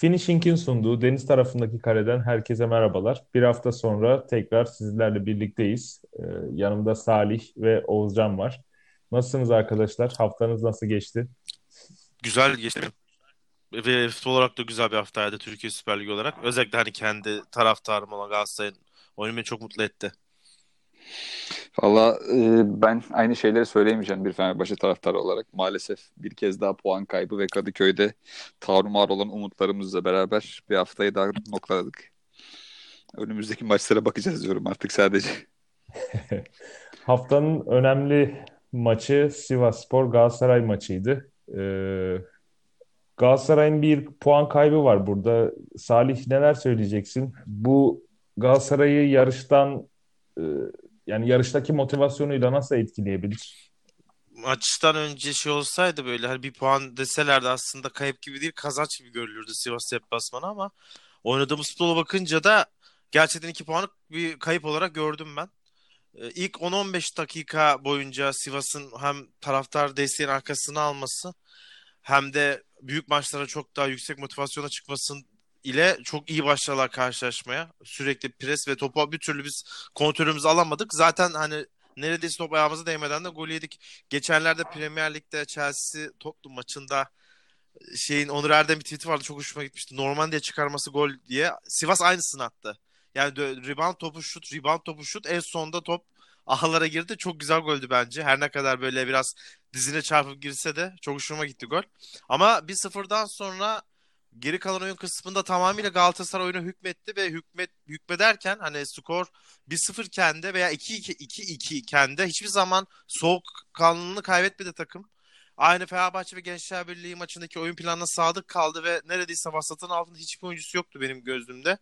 Finishing'in sunduğu deniz tarafındaki kareden herkese merhabalar. Bir hafta sonra tekrar sizlerle birlikteyiz. Ee, yanımda Salih ve Oğuzcan var. Nasılsınız arkadaşlar? Haftanız nasıl geçti? Güzel geçti. Ve futbol olarak da güzel bir haftaydı Türkiye Süper Ligi olarak. Özellikle hani kendi taraftarım olan Galatasaray'ın oyunu beni çok mutlu etti. Valla e, ben aynı şeyleri söyleyemeyeceğim bir Fenerbahçe taraftarı olarak. Maalesef bir kez daha puan kaybı ve Kadıköy'de tarumar olan umutlarımızla beraber bir haftayı daha noktaladık. Önümüzdeki maçlara bakacağız diyorum artık sadece. Haftanın önemli maçı Sivasspor Galatasaray maçıydı. Ee, Galatasaray'ın bir puan kaybı var burada. Salih neler söyleyeceksin? Bu Galatasaray'ı yarıştan e, yani yarıştaki motivasyonuyla nasıl etkileyebilir? Maçtan önce şey olsaydı böyle hani bir puan deselerdi aslında kayıp gibi değil kazanç gibi görülürdü Sivas deplasmanı ama oynadığımız futbola bakınca da gerçekten iki puanlık bir kayıp olarak gördüm ben. Ee, ilk 10-15 dakika boyunca Sivas'ın hem taraftar desteğin arkasına alması hem de büyük maçlara çok daha yüksek motivasyona çıkmasın ile çok iyi başladılar karşılaşmaya. Sürekli pres ve topu bir türlü biz kontrolümüzü alamadık. Zaten hani neredeyse top ayağımıza değmeden de gol yedik. Geçenlerde Premier Lig'de Chelsea Tottenham maçında şeyin Onur Erdem bir tweet'i vardı çok hoşuma gitmişti. Normandiya çıkarması gol diye. Sivas aynısını attı. Yani rebound topu şut, rebound topu şut en sonunda top ahlara girdi. Çok güzel goldü bence. Her ne kadar böyle biraz dizine çarpıp girse de çok hoşuma gitti gol. Ama 1-0'dan sonra geri kalan oyun kısmında tamamıyla Galatasaray oyunu hükmetti ve hükmet hükmederken hani skor 1-0 iken de veya 2-2 2-2 iken de hiçbir zaman soğuk kanlılığını kaybetmedi takım. Aynı Fenerbahçe ve Gençler Birliği maçındaki oyun planına sadık kaldı ve neredeyse vasatın altında hiçbir oyuncusu yoktu benim gözümde.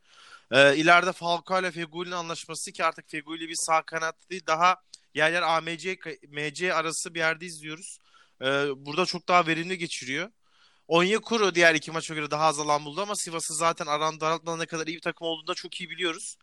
Ee, ileride Falcao ile Fegüli'nin anlaşması ki artık Fegüli bir sağ kanat değil daha yer yer AMC MC arası bir yerde izliyoruz. Ee, burada çok daha verimli geçiriyor. Onyekuru diğer iki maça göre daha az alan buldu ama Sivas'ı zaten aran daraltmadan ne kadar iyi bir takım olduğunu da çok iyi biliyoruz.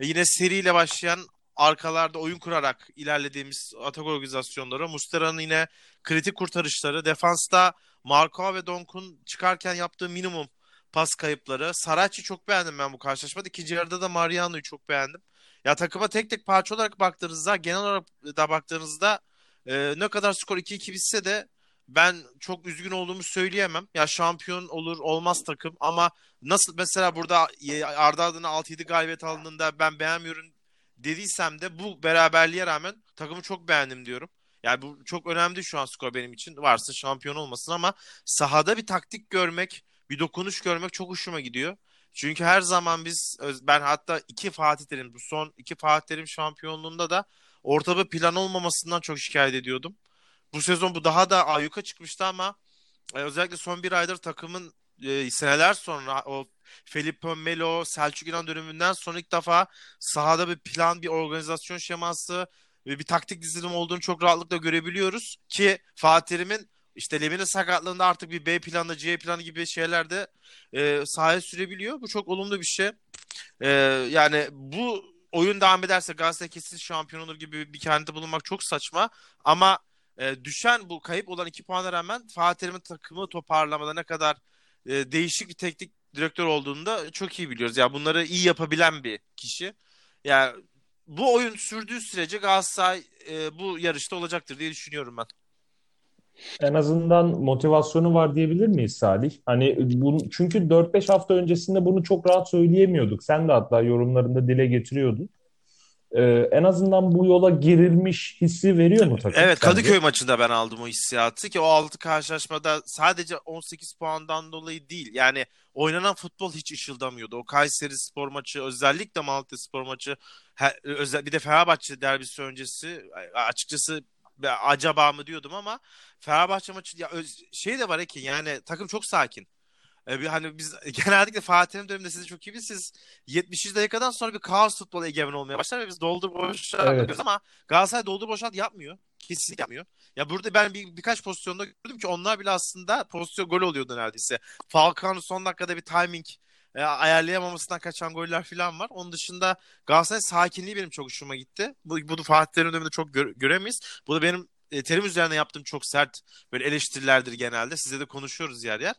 Ve yine seriyle başlayan arkalarda oyun kurarak ilerlediğimiz atak organizasyonları, Mustera'nın yine kritik kurtarışları, defansta Marco ve Donk'un çıkarken yaptığı minimum pas kayıpları. Saracchi çok beğendim ben bu karşılaşmada. İkinci yarıda da Mariano'yu çok beğendim. Ya takıma tek tek parça olarak baktığınızda, genel olarak da baktığınızda e, ne kadar skor 2-2 bitse de ben çok üzgün olduğumu söyleyemem. Ya şampiyon olur olmaz takım ama nasıl mesela burada ardı ardına 6-7 galibiyet alındığında ben beğenmiyorum dediysem de bu beraberliğe rağmen takımı çok beğendim diyorum. Yani bu çok önemli şu an skor benim için. Varsa şampiyon olmasın ama sahada bir taktik görmek, bir dokunuş görmek çok hoşuma gidiyor. Çünkü her zaman biz ben hatta iki Fatih Terim bu son iki Fatih Terim şampiyonluğunda da ortada plan olmamasından çok şikayet ediyordum. Bu sezon bu daha da ayyuka çıkmıştı ama e, özellikle son bir aydır takımın e, seneler sonra o Felipe Melo, Selçuk İnan döneminden sonra ilk defa sahada bir plan, bir organizasyon şeması ve bir taktik dizilim olduğunu çok rahatlıkla görebiliyoruz. Ki Fatih Terim'in işte Levin'in sakatlığında artık bir B planı, C planı gibi şeyler de e, sahaya sürebiliyor. Bu çok olumlu bir şey. E, yani bu oyun devam ederse Galatasaray kesin şampiyon olur gibi bir kendinde bulunmak çok saçma. Ama e, düşen bu kayıp olan iki puana rağmen Fatih Terim'in takımı toparlamada ne kadar e, değişik bir teknik direktör olduğunu da çok iyi biliyoruz. Yani bunları iyi yapabilen bir kişi. Yani bu oyun sürdüğü sürece Galatasaray e, bu yarışta olacaktır diye düşünüyorum ben. En azından motivasyonu var diyebilir miyiz Salih? Hani bu, çünkü 4-5 hafta öncesinde bunu çok rahat söyleyemiyorduk. Sen de hatta yorumlarında dile getiriyordun. Ee, en azından bu yola girilmiş hissi veriyor mu takım? Evet Kadıköy sence? maçında ben aldım o hissiyatı ki o 6 karşılaşmada sadece 18 puandan dolayı değil. Yani oynanan futbol hiç ışıldamıyordu. O Kayseri spor maçı özellikle Malatya spor maçı özel, bir de Fenerbahçe derbisi öncesi açıkçası acaba mı diyordum ama Fenerbahçe maçı ya şey de var ki yani takım çok sakin. Ee, bir hani biz genellikle Fatih'in döneminde sizi çok iyi bilirsiniz. 70. dakikadan sonra bir kaos futbol egemen olmaya başlar ve biz doldur boşalt evet. ama Galatasaray doldur boşalt yapmıyor. Kesinlikle yapmıyor. Ya burada ben bir, birkaç pozisyonda gördüm ki onlar bile aslında pozisyon gol oluyordu neredeyse. Falcao'nun son dakikada bir timing e, ayarlayamamasından kaçan goller falan var. Onun dışında Galatasaray sakinliği benim çok hoşuma gitti. Bu, bunu Fatih Terim döneminde çok gö- göremeyiz. Bu da benim e, terim üzerine yaptığım çok sert böyle eleştirilerdir genelde. Size de konuşuyoruz yer yer.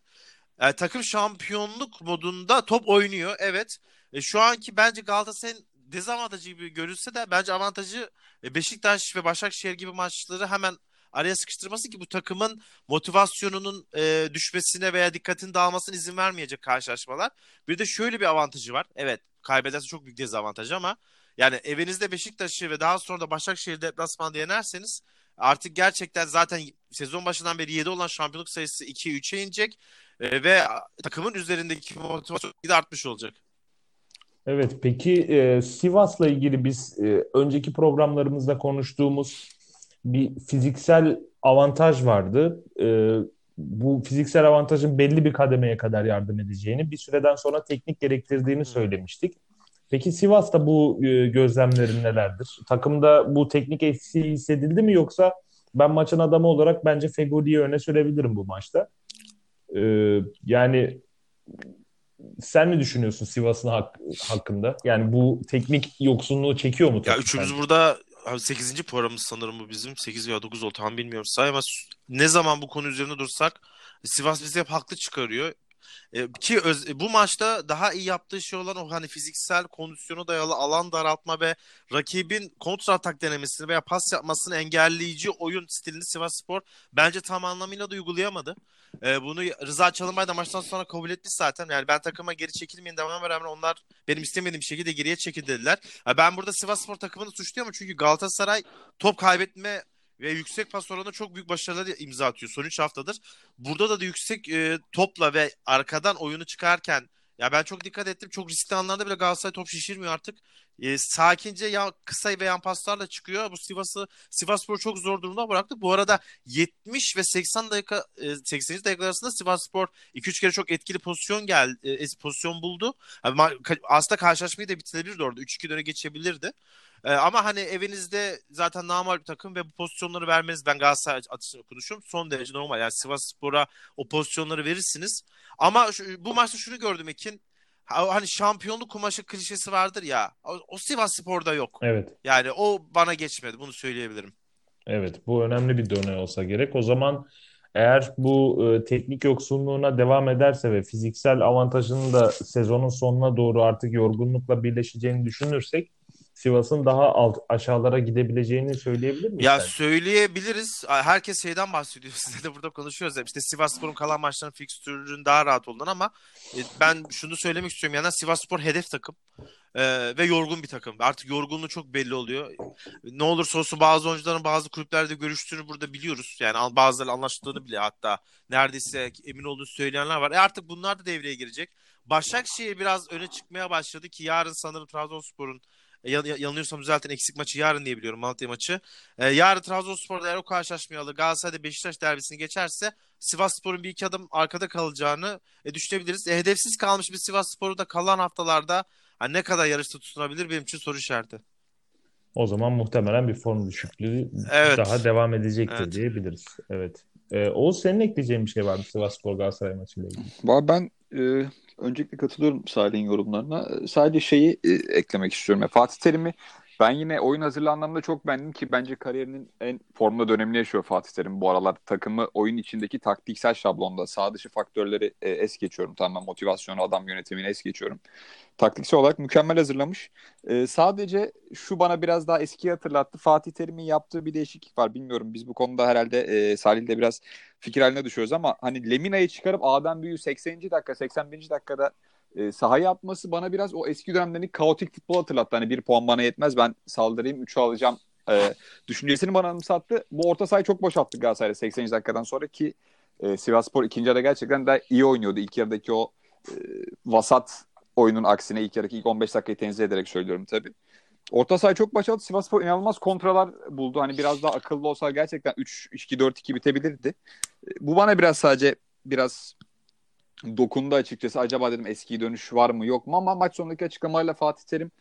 Yani takım şampiyonluk modunda top oynuyor. Evet. E, şu anki bence Galatasaray'ın dezavantajı gibi görülse de bence avantajı e, Beşiktaş ve Başakşehir gibi maçları hemen araya sıkıştırması ki bu takımın motivasyonunun e, düşmesine veya dikkatin dağılmasına izin vermeyecek karşılaşmalar. Bir de şöyle bir avantajı var. Evet kaybederse çok büyük dezavantaj ama yani evinizde Beşiktaş'ı ve daha sonra da Başakşehir deplasmanda yenerseniz artık gerçekten zaten sezon başından beri 7 olan şampiyonluk sayısı 2'ye 3'e inecek e, ve takımın üzerindeki motivasyon de artmış olacak. Evet, peki e, Sivas'la ilgili biz e, önceki programlarımızda konuştuğumuz bir fiziksel avantaj vardı. E, bu fiziksel avantajın belli bir kademeye kadar yardım edeceğini, bir süreden sonra teknik gerektirdiğini söylemiştik. Peki Sivas'ta bu e, gözlemlerin nelerdir? Takımda bu teknik eksiği hissedildi mi yoksa ben maçın adamı olarak bence Fegoli'yi öne sürebilirim bu maçta. E, yani sen ne düşünüyorsun Sivas'ın hak, hakkında? Yani bu teknik yoksunluğu çekiyor mu? Ya üçümüz burada 8. programımız sanırım bu bizim. 8 veya 9 oldu tam bilmiyorum say ama ne zaman bu konu üzerine dursak Sivas bizi hep haklı çıkarıyor. E, ki öz, bu maçta daha iyi yaptığı şey olan o hani fiziksel kondisyona dayalı alan daraltma ve rakibin kontra atak denemesini veya pas yapmasını engelleyici oyun stilini Sivas Spor bence tam anlamıyla da uygulayamadı. E, bunu Rıza Çalınbay da maçtan sonra kabul etti zaten. Yani ben takıma geri çekilmeyin dememe rağmen onlar benim istemediğim şekilde geriye çekildiler. Yani ben burada Sivas Spor takımını suçluyorum çünkü Galatasaray top kaybetme ve yüksek pas oranında çok büyük başarılar imza atıyor son 3 haftadır. Burada da, da yüksek e, topla ve arkadan oyunu çıkarken ya ben çok dikkat ettim. Çok riskli anlarda bile Galatasaray top şişirmiyor artık. E, sakince ya kısa ve yan paslarla çıkıyor. Bu Sivas'ı Sivasspor çok zor durumda bıraktı. Bu arada 70 ve 80 dakika e, 80. dakika arasında Sivasspor 2-3 kere çok etkili pozisyon geldi. E, pozisyon buldu. Yani, aslında karşılaşmayı da bitirebilirdi orada. 3-2 döne geçebilirdi. E, ama hani evinizde zaten normal bir takım ve bu pozisyonları vermeniz ben Galatasaray açısından konuşuyorum. Son derece normal. Yani Sivas Spor'a o pozisyonları verirsiniz. Ama şu, bu maçta şunu gördüm Ekin. Hani şampiyonluk kumaşı klişesi vardır ya. O, o Sivas Spor'da yok. Evet. Yani o bana geçmedi. Bunu söyleyebilirim. Evet. Bu önemli bir dönem olsa gerek. O zaman eğer bu e, teknik yoksunluğuna devam ederse ve fiziksel avantajının da sezonun sonuna doğru artık yorgunlukla birleşeceğini düşünürsek Sivas'ın daha alt aşağılara gidebileceğini söyleyebilir miyiz? Ya sen? söyleyebiliriz. Herkes şeyden bahsediyor. Size de burada konuşuyoruz. Ya. İşte Sivasspor'un kalan maçların fikstürünün daha rahat olduğundan ama e, ben şunu söylemek istiyorum. Yani Sivasspor hedef takım. Ee, ve yorgun bir takım. Artık yorgunluğu çok belli oluyor. Ne olursa olsun bazı oyuncuların bazı kulüplerde görüştüğünü burada biliyoruz. Yani bazıları anlaştığını bile hatta neredeyse emin olduğunu söyleyenler var. E artık bunlar da devreye girecek. Başakşehir biraz öne çıkmaya başladı ki yarın sanırım Trabzonspor'un e, yanılıyorsam düzeltin eksik maçı yarın diye biliyorum Malatya maçı. E, yarın Trabzonspor'da eğer o karşılaşmayı alır Galatasaray'da Beşiktaş derbisini geçerse Sivas Spor'un bir iki adım arkada kalacağını e, düşünebiliriz. E, hedefsiz kalmış bir Sivas Spor'u da kalan haftalarda hani ne kadar yarışta tutunabilir benim için soru işareti. O zaman muhtemelen bir form düşüklüğü evet. daha devam edecektir evet. diyebiliriz. Evet. Ee, Oğuz senin ekleyeceğin bir şey var mı Sivas Spor Galatasaray maçıyla ilgili? Ben e, öncelikle katılıyorum Salih'in yorumlarına. Sadece şeyi e, eklemek istiyorum. Fatih Terim'i ben yine oyun hazırlığı anlamında çok beğendim ki bence kariyerinin en formda dönemini yaşıyor Fatih Terim bu aralar. Takımı oyun içindeki taktiksel şablonda sağ dışı faktörleri e, es geçiyorum. Tamamen motivasyonu, adam yönetimini es geçiyorum. Taktiksel olarak mükemmel hazırlamış. E, sadece şu bana biraz daha eski hatırlattı. Fatih Terim'in yaptığı bir değişiklik var. Bilmiyorum biz bu konuda herhalde e, Salih'le biraz fikir haline düşüyoruz ama hani Lemina'yı çıkarıp Adem Büyü 80. dakika 81. dakikada e, sahaya atması bana biraz o eski dönemlerin kaotik futbol hatırlattı. Hani bir puan bana yetmez ben saldırayım 3'ü alacağım e, düşüncesini bana anımsattı. Bu orta sahayı çok boşalttı Galatasaray'da 80. dakikadan sonra ki e, Sivasspor ikinci yarıda gerçekten daha iyi oynuyordu. İlk yarıdaki o e, vasat oyunun aksine ilk yarıdaki ilk 15 dakikayı tenzih ederek söylüyorum tabii. Orta saha çok başarılı. Sivasspor inanılmaz kontralar buldu. Hani biraz daha akıllı olsa gerçekten 3-2-4-2 bitebilirdi. E, bu bana biraz sadece biraz dokundu açıkçası. Acaba dedim eski dönüş var mı yok mu ama maç sonundaki açıklamalarla Fatih Terim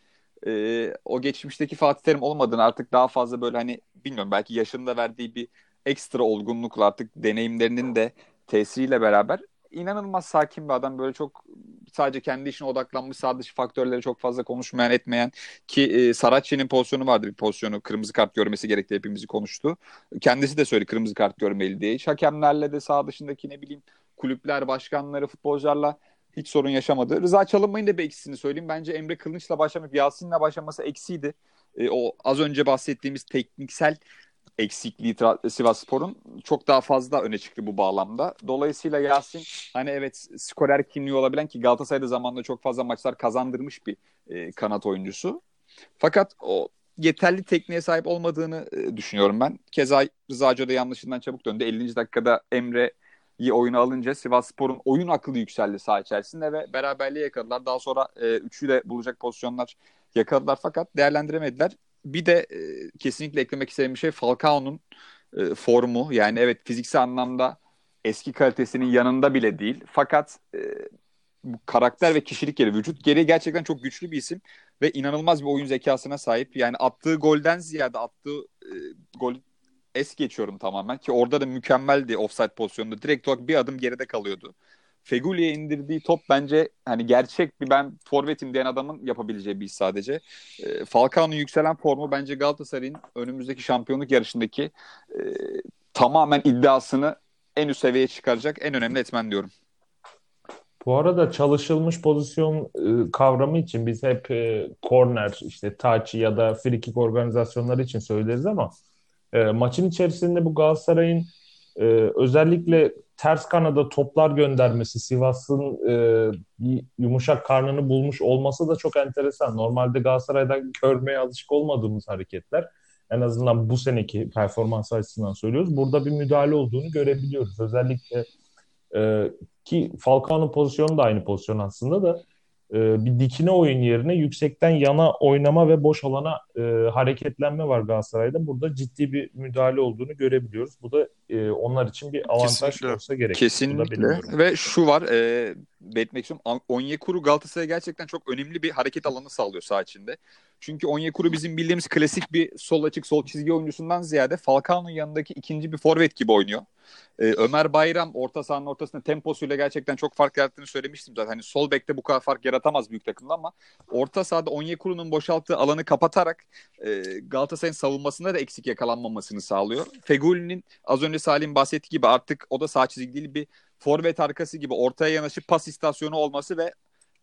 e, o geçmişteki Fatih Terim olmadığını artık daha fazla böyle hani bilmiyorum belki yaşında verdiği bir ekstra olgunlukla artık deneyimlerinin de tesiriyle beraber inanılmaz sakin bir adam. Böyle çok sadece kendi işine odaklanmış sağ dışı faktörleri çok fazla konuşmayan etmeyen ki e, Saracchi'nin pozisyonu vardı bir pozisyonu kırmızı kart görmesi gerekti hepimizi konuştu. Kendisi de söyledi kırmızı kart görmeli diye. Hakemlerle de sağ dışındaki ne bileyim kulüpler, başkanları, futbolcularla hiç sorun yaşamadı. Rıza Çalınmay'ın da bir eksisini söyleyeyim. Bence Emre Kılınç'la başlamak, Yasin'le başlaması eksiydi. E, o az önce bahsettiğimiz tekniksel eksikliği Sivas Spor'un çok daha fazla öne çıktı bu bağlamda. Dolayısıyla Yasin hani evet skorer kimliği olabilen ki Galatasaray'da zamanında çok fazla maçlar kazandırmış bir e, kanat oyuncusu. Fakat o yeterli tekniğe sahip olmadığını e, düşünüyorum ben. Keza Rıza Hoca da yanlışından çabuk döndü. 50. dakikada Emre iyi oyunu alınca Sivas Spor'un oyun akıllı yükseldi saha içerisinde ve beraberliği yakaladılar. Daha sonra e, üçü de bulacak pozisyonlar yakaladılar fakat değerlendiremediler. Bir de e, kesinlikle eklemek istediğim bir şey Falcao'nun e, formu. Yani evet fiziksel anlamda eski kalitesinin yanında bile değil. Fakat e, karakter ve kişilik geri, vücut geri gerçekten çok güçlü bir isim ve inanılmaz bir oyun zekasına sahip. Yani attığı golden ziyade attığı e, gol es geçiyorum tamamen ki orada da mükemmeldi offside pozisyonunda. Direkt olarak bir adım geride kalıyordu. Feguli'ye indirdiği top bence hani gerçek bir ben forvetim diyen adamın yapabileceği bir iş sadece. E, Falcao'nun yükselen formu bence Galatasaray'ın önümüzdeki şampiyonluk yarışındaki e, tamamen iddiasını en üst seviyeye çıkaracak en önemli etmen diyorum. Bu arada çalışılmış pozisyon e, kavramı için biz hep e, corner, işte touch ya da free kick organizasyonları için söyleriz ama e, maçın içerisinde bu Galatasaray'ın e, özellikle ters kanada toplar göndermesi, Sivas'ın e, yumuşak karnını bulmuş olması da çok enteresan. Normalde Galatasaray'dan görmeye alışık olmadığımız hareketler. En azından bu seneki performans açısından söylüyoruz. Burada bir müdahale olduğunu görebiliyoruz. Özellikle e, ki Falcao'nun pozisyonu da aynı pozisyon aslında da e, bir dikine oyun yerine yüksekten yana oynama ve boş alana e, hareketlenme var Galatasaray'da. Burada ciddi bir müdahale olduğunu görebiliyoruz. Bu da e, onlar için bir avantaj Kesinlikle. olsa gerek. Kesinlikle. Ve şu var, e, belirtmek istiyorum. Onyekuru Galatasaray'a gerçekten çok önemli bir hareket alanı sağlıyor saha içinde. Çünkü Onyekuru bizim bildiğimiz klasik bir sol açık sol çizgi oyuncusundan ziyade Falcao'nun yanındaki ikinci bir forvet gibi oynuyor. Ee, Ömer Bayram orta sahanın ortasında temposuyla gerçekten çok fark yarattığını söylemiştim zaten. Hani sol bekte bu kadar fark yaratamaz büyük takımda ama orta sahada Onyekuru'nun boşalttığı alanı kapatarak e, Galatasaray'ın savunmasında da eksik yakalanmamasını sağlıyor. Feguli'nin az önce Salim bahsettiği gibi artık o da sağ çizgi değil bir forvet arkası gibi ortaya yanaşıp pas istasyonu olması ve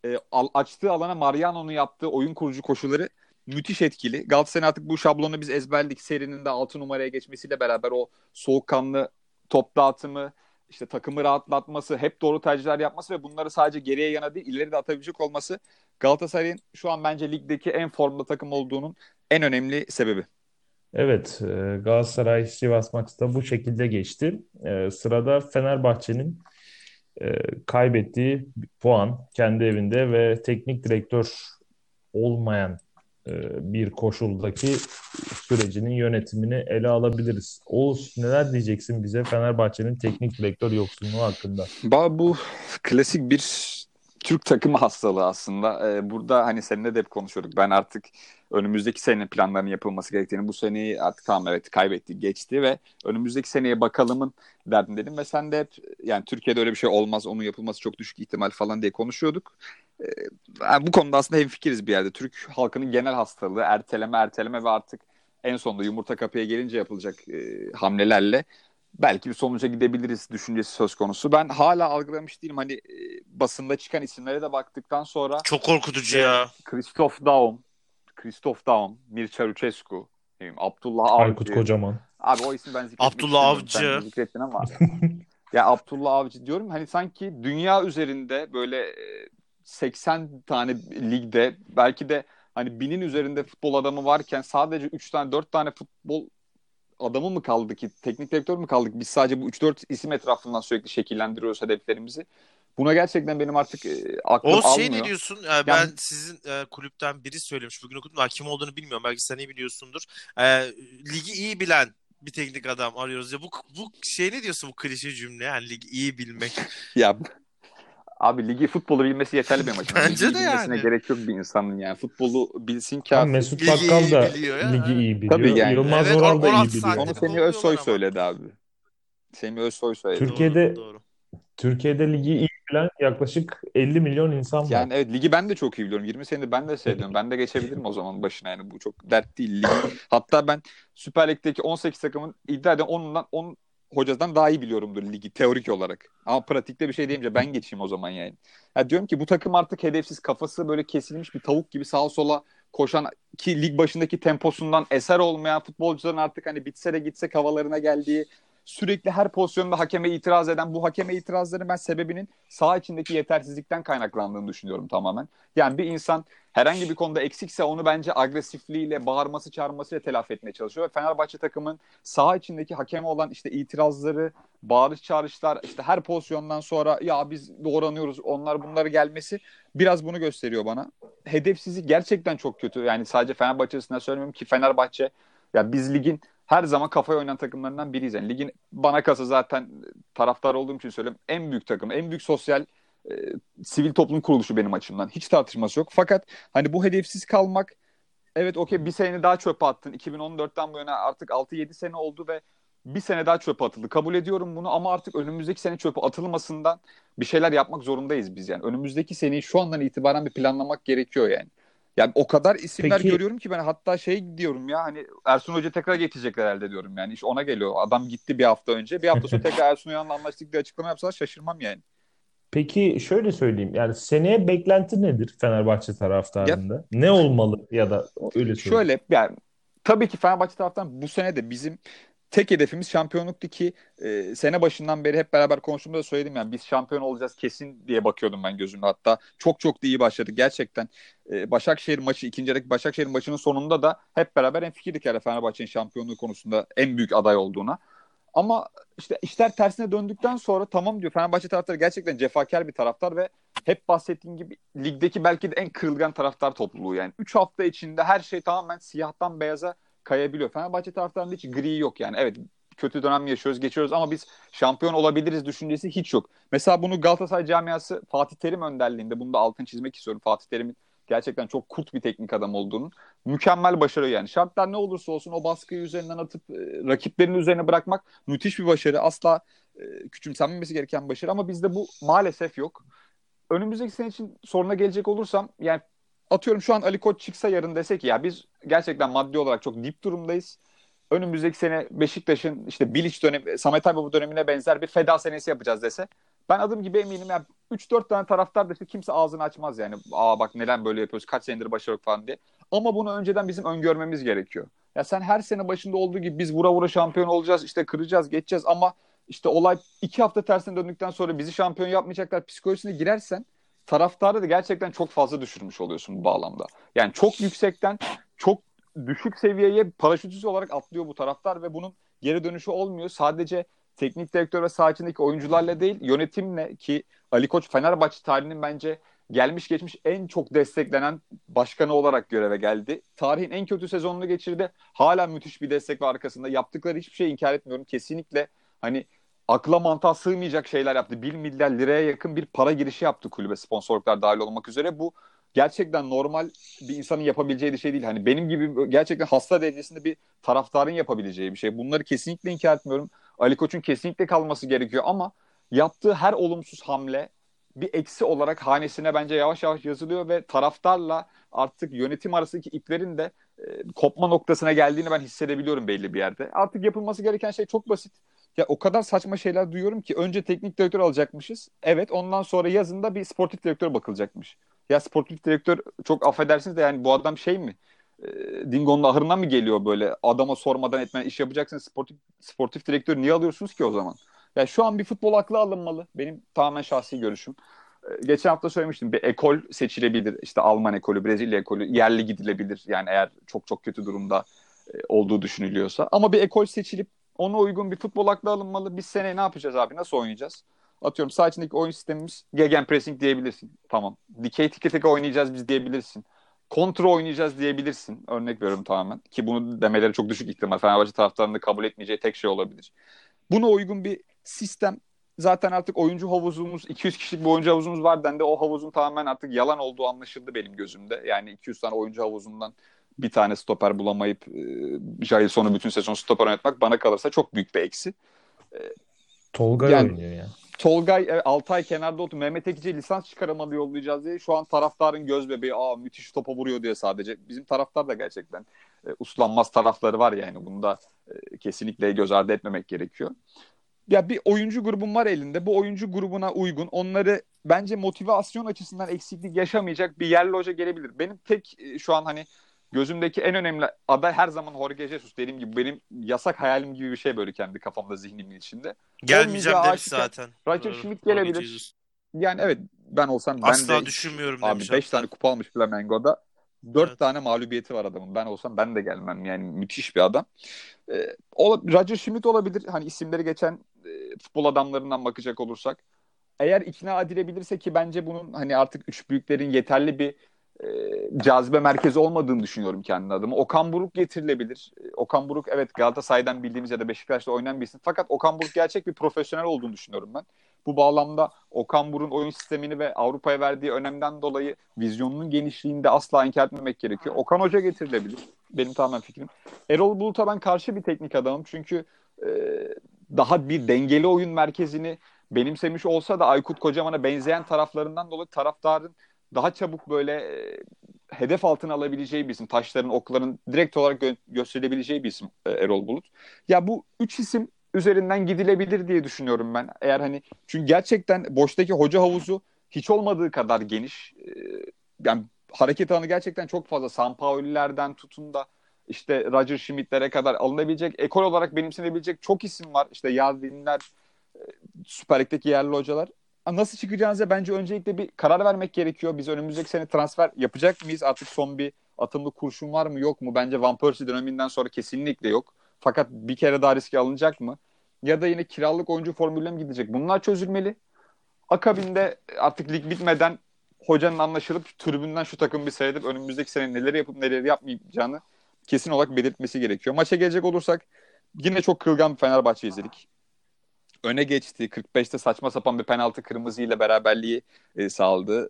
e, açtığı alana Mariano'nun yaptığı oyun kurucu koşuları müthiş etkili. Galatasaray artık bu şablonu biz ezberledik. Serinin de 6 numaraya geçmesiyle beraber o soğukkanlı top dağıtımı, işte takımı rahatlatması, hep doğru tercihler yapması ve bunları sadece geriye yana değil ileri de atabilecek olması Galatasaray'ın şu an bence ligdeki en formda takım olduğunun en önemli sebebi. Evet, e, Galatasaray Sivas maçı da bu şekilde geçti. E, sırada Fenerbahçe'nin e, kaybettiği puan kendi evinde ve teknik direktör olmayan bir koşuldaki sürecinin yönetimini ele alabiliriz. Oğuz neler diyeceksin bize Fenerbahçe'nin teknik direktör yoksunluğu hakkında? Bu klasik bir Türk takımı hastalığı aslında. Ee, burada hani seninle de hep konuşuyorduk. Ben artık önümüzdeki sene planlarının yapılması gerektiğini, bu seneyi artık tamam evet kaybetti, geçti ve önümüzdeki seneye bakalımın dedim ve sen de hep yani Türkiye'de öyle bir şey olmaz, onun yapılması çok düşük ihtimal falan diye konuşuyorduk. Ee, bu konuda aslında hemfikiriz bir yerde. Türk halkının genel hastalığı erteleme erteleme ve artık en sonunda yumurta kapıya gelince yapılacak e, hamlelerle belki bir sonuca gidebiliriz düşüncesi söz konusu. Ben hala algılamış değilim. Hani e, basında çıkan isimlere de baktıktan sonra çok korkutucu ya. Christoph Daum, Christoph Daum, Mircea Lucescu, Abdullah Avcı. Aykut Kocaman. Abi o isim ben zikretmek Abdullah Avcı. Sen zikrettin ama. ya Abdullah Avcı diyorum hani sanki dünya üzerinde böyle 80 e, tane ligde belki de hani binin üzerinde futbol adamı varken sadece 3 tane 4 tane futbol adamı mı kaldı ki, teknik direktör mü kaldık? Biz sadece bu 3-4 isim etrafından sürekli şekillendiriyoruz hedeflerimizi. Buna gerçekten benim artık e, aklım o almıyor. O şey ne diyorsun? Ee, yani, ben sizin e, kulüpten biri söylemiş. Bugün okudum ama kim olduğunu bilmiyorum. Belki sen iyi biliyorsundur. E, ligi iyi bilen bir teknik adam arıyoruz ya. Bu, bu şey ne diyorsun bu klişe cümle? Yani ligi iyi bilmek. ya Abi ligi futbolu bilmesi yeterli benim açımdan. Bence ligi de yani. gerek yok bir insanın yani. Futbolu bilsin kafi. Mesut Bakkal da ligi iyi biliyor. Tabii yani. Yılmaz evet, Oral da iyi biliyor. Onu Semih Özsoy söyledi abi. Semih Özsoy söyledi. Türkiye'de doğru, doğru. Türkiye'de ligi iyi bilen yaklaşık 50 milyon insan var. Yani evet ligi ben de çok iyi biliyorum. 20 senedir ben de seviyorum. ben de geçebilirim o zaman başına yani bu çok dert değil. Ligi. Hatta ben Süper Lig'deki 18 takımın iddia eden 10'undan 10 hocadan daha iyi biliyorumdur ligi teorik olarak. Ama pratikte bir şey deyince ben geçeyim o zaman yani. Ya diyorum ki bu takım artık hedefsiz kafası böyle kesilmiş bir tavuk gibi sağa sola koşan ki lig başındaki temposundan eser olmayan futbolcuların artık hani bitse de gitse havalarına geldiği sürekli her pozisyonda hakeme itiraz eden bu hakeme itirazların ben sebebinin sağ içindeki yetersizlikten kaynaklandığını düşünüyorum tamamen. Yani bir insan herhangi bir konuda eksikse onu bence agresifliğiyle, bağırması, çağırmasıyla telafi etmeye çalışıyor. Fenerbahçe takımın sağ içindeki hakeme olan işte itirazları, bağırış çağrışlar, işte her pozisyondan sonra ya biz doğranıyoruz, onlar bunları gelmesi biraz bunu gösteriyor bana. Hedefsizlik gerçekten çok kötü. Yani sadece Fenerbahçe söylemiyorum ki Fenerbahçe ya biz ligin her zaman kafaya oynayan takımlarından biriyiz. Yani ligin bana kasa zaten taraftar olduğum için söylüyorum en büyük takım, en büyük sosyal e, sivil toplum kuruluşu benim açımdan. Hiç tartışması yok. Fakat hani bu hedefsiz kalmak evet okey bir sene daha çöpe attın. 2014'ten bu yana artık 6-7 sene oldu ve bir sene daha çöpe atıldı. Kabul ediyorum bunu ama artık önümüzdeki sene çöpe atılmasından bir şeyler yapmak zorundayız biz yani. Önümüzdeki seneyi şu andan itibaren bir planlamak gerekiyor yani. Yani o kadar isimler Peki, görüyorum ki ben hatta şey diyorum ya hani Ersun Hoca tekrar getirecekler herhalde diyorum yani. İş ona geliyor. Adam gitti bir hafta önce. Bir hafta sonra tekrar Ersun Yan'la anlaştık diye açıklama yapsalar şaşırmam yani. Peki şöyle söyleyeyim. Yani seneye beklenti nedir Fenerbahçe taraftarında? Ya, ne olmalı ya da öyle söyleyeyim. Şöyle yani tabii ki Fenerbahçe taraftan bu sene de bizim tek hedefimiz şampiyonluktu ki e, sene başından beri hep beraber konuştuğumda da söyledim yani biz şampiyon olacağız kesin diye bakıyordum ben gözümde. Hatta çok çok da iyi başladık gerçekten e, Başakşehir maçı ikinci yarıdaki Başakşehir maçının sonunda da hep beraber en fikirdik yani Fenerbahçe'nin şampiyonluğu konusunda en büyük aday olduğuna. Ama işte işler tersine döndükten sonra tamam diyor Fenerbahçe taraftarı gerçekten cefakar bir taraftar ve hep bahsettiğim gibi ligdeki belki de en kırılgan taraftar topluluğu yani. 3 hafta içinde her şey tamamen siyahtan beyaza kayabiliyor. Fenerbahçe taraftarında hiç gri yok yani. Evet kötü dönem yaşıyoruz, geçiyoruz ama biz şampiyon olabiliriz düşüncesi hiç yok. Mesela bunu Galatasaray camiası Fatih Terim önderliğinde bunu da altın çizmek istiyorum. Fatih Terim'in gerçekten çok kurt bir teknik adam olduğunu. Mükemmel başarı yani. Şartlar ne olursa olsun o baskıyı üzerinden atıp e, rakiplerin üzerine bırakmak müthiş bir başarı. Asla e, küçümsenmemesi gereken başarı ama bizde bu maalesef yok. Önümüzdeki sene için soruna gelecek olursam yani atıyorum şu an Ali Koç çıksa yarın dese ki ya biz gerçekten maddi olarak çok dip durumdayız. Önümüzdeki sene Beşiktaş'ın işte Bilic dönemi, Samet Aybaba dönemine benzer bir feda senesi yapacağız dese. Ben adım gibi eminim ya 3-4 tane taraftar dese kimse ağzını açmaz yani. Aa bak neden böyle yapıyoruz kaç senedir başarı falan diye. Ama bunu önceden bizim öngörmemiz gerekiyor. Ya sen her sene başında olduğu gibi biz vura vura şampiyon olacağız işte kıracağız geçeceğiz ama işte olay iki hafta tersine döndükten sonra bizi şampiyon yapmayacaklar psikolojisine girersen taraftarı da gerçekten çok fazla düşürmüş oluyorsun bu bağlamda. Yani çok yüksekten çok düşük seviyeye paraşütüsü olarak atlıyor bu taraftar ve bunun geri dönüşü olmuyor. Sadece teknik direktör ve saha içindeki oyuncularla değil yönetimle ki Ali Koç Fenerbahçe tarihinin bence gelmiş geçmiş en çok desteklenen başkanı olarak göreve geldi. Tarihin en kötü sezonunu geçirdi. Hala müthiş bir destek var arkasında. Yaptıkları hiçbir şey inkar etmiyorum. Kesinlikle hani akla mantığa sığmayacak şeyler yaptı. 1 milyar liraya yakın bir para girişi yaptı kulübe sponsorluklar dahil olmak üzere. Bu gerçekten normal bir insanın yapabileceği bir şey değil. Hani benim gibi gerçekten hasta derecesinde bir taraftarın yapabileceği bir şey. Bunları kesinlikle inkar etmiyorum. Ali Koç'un kesinlikle kalması gerekiyor ama yaptığı her olumsuz hamle bir eksi olarak hanesine bence yavaş yavaş yazılıyor ve taraftarla artık yönetim arasındaki iplerin de e, kopma noktasına geldiğini ben hissedebiliyorum belli bir yerde. Artık yapılması gereken şey çok basit ya o kadar saçma şeyler duyuyorum ki önce teknik direktör alacakmışız. Evet ondan sonra yazında bir sportif direktör bakılacakmış. Ya sportif direktör çok affedersiniz de yani bu adam şey mi? E, Dingo'nun ahırına mı geliyor böyle adama sormadan etmen iş yapacaksın sportif, sportif direktör niye alıyorsunuz ki o zaman? Ya şu an bir futbol aklı alınmalı. Benim tamamen şahsi görüşüm. E, geçen hafta söylemiştim bir ekol seçilebilir. İşte Alman ekolü, Brezilya ekolü yerli gidilebilir. Yani eğer çok çok kötü durumda e, olduğu düşünülüyorsa. Ama bir ekol seçilip ona uygun bir futbol aklı alınmalı. Biz sene ne yapacağız abi? Nasıl oynayacağız? Atıyorum sağ içindeki oyun sistemimiz gegen pressing diyebilirsin. Tamam. Dikey tiki tiki oynayacağız biz diyebilirsin. Kontra oynayacağız diyebilirsin. Örnek veriyorum tamamen. Ki bunu demeleri çok düşük ihtimal. Fenerbahçe taraftarının kabul etmeyeceği tek şey olabilir. Buna uygun bir sistem zaten artık oyuncu havuzumuz 200 kişilik bir oyuncu havuzumuz var dendi. O havuzun tamamen artık yalan olduğu anlaşıldı benim gözümde. Yani 200 tane oyuncu havuzundan bir tane stoper bulamayıp e, Jailson'u bütün sezon stoper oynatmak bana kalırsa çok büyük bir eksi. E, Tolgay yani, oynuyor ya. Tolgay e, 6 ay kenarda oturup Mehmet Ekici'ye lisans çıkaramadı yollayacağız diye şu an taraftarın göz bebeği aa müthiş topa vuruyor diye sadece. Bizim taraftar da gerçekten e, uslanmaz tarafları var yani. Bunu da e, kesinlikle göz ardı etmemek gerekiyor. ya bir oyuncu grubun var elinde. Bu oyuncu grubuna uygun. Onları bence motivasyon açısından eksiklik yaşamayacak bir yerli hoca gelebilir. Benim tek e, şu an hani gözümdeki en önemli aday her zaman Jorge Jesus. Dediğim gibi benim yasak hayalim gibi bir şey böyle kendi kafamda zihnimin içinde. Gelmeyeceğim demiş zaten. Roger Doğru. Schmidt gelebilir. Jesus. Yani evet ben olsam ben Asla de düşünmüyorum abi demiş 5 hatta. tane kupa almış Flamengo'da. 4 Evet. tane mağlubiyeti var adamın. Ben olsam ben de gelmem. Yani müthiş bir adam. Ee, Roger Schmidt olabilir. Hani isimleri geçen e, futbol adamlarından bakacak olursak. Eğer ikna edilebilirse ki bence bunun hani artık üç büyüklerin yeterli bir e, cazibe merkezi olmadığını düşünüyorum kendi adıma. Okan Buruk getirilebilir. E, Okan Buruk evet Galatasaray'dan bildiğimiz ya da Beşiktaş'ta oynayan bir isim. Fakat Okan Buruk gerçek bir profesyonel olduğunu düşünüyorum ben. Bu bağlamda Okan Buruk'un oyun sistemini ve Avrupa'ya verdiği önemden dolayı vizyonunun genişliğini de asla inkar etmemek gerekiyor. Okan Hoca getirilebilir. Benim tamamen fikrim. Erol Bulut'a ben karşı bir teknik adamım. Çünkü e, daha bir dengeli oyun merkezini benimsemiş olsa da Aykut Kocaman'a benzeyen taraflarından dolayı taraftarın daha çabuk böyle e, hedef altına alabileceği bir isim. Taşların, okların direkt olarak gö- gösterilebileceği bir isim e, Erol Bulut. Ya bu üç isim üzerinden gidilebilir diye düşünüyorum ben. Eğer hani çünkü gerçekten boştaki hoca havuzu hiç olmadığı kadar geniş. E, yani hareket alanı gerçekten çok fazla. Sampaoli'lerden tutun da işte Roger Schmidt'lere kadar alınabilecek, ekol olarak benimsenebilecek çok isim var. İşte Yazdinler, e, Süper Lig'deki yerli hocalar. Nasıl çıkacağınıza bence öncelikle bir karar vermek gerekiyor. Biz önümüzdeki sene transfer yapacak mıyız? Artık son bir atımlı kurşun var mı yok mu? Bence Van Persie döneminden sonra kesinlikle yok. Fakat bir kere daha riske alınacak mı? Ya da yine kiralık oyuncu formülüne mi gidecek? Bunlar çözülmeli. Akabinde artık lig bitmeden hocanın anlaşılıp tribünden şu takım bir seyredip önümüzdeki sene neleri yapıp neleri yapmayacağını kesin olarak belirtmesi gerekiyor. Maça gelecek olursak yine çok kırılgan bir Fenerbahçe izledik. Öne geçti. 45'te saçma sapan bir penaltı kırmızı ile beraberliği e, sağladı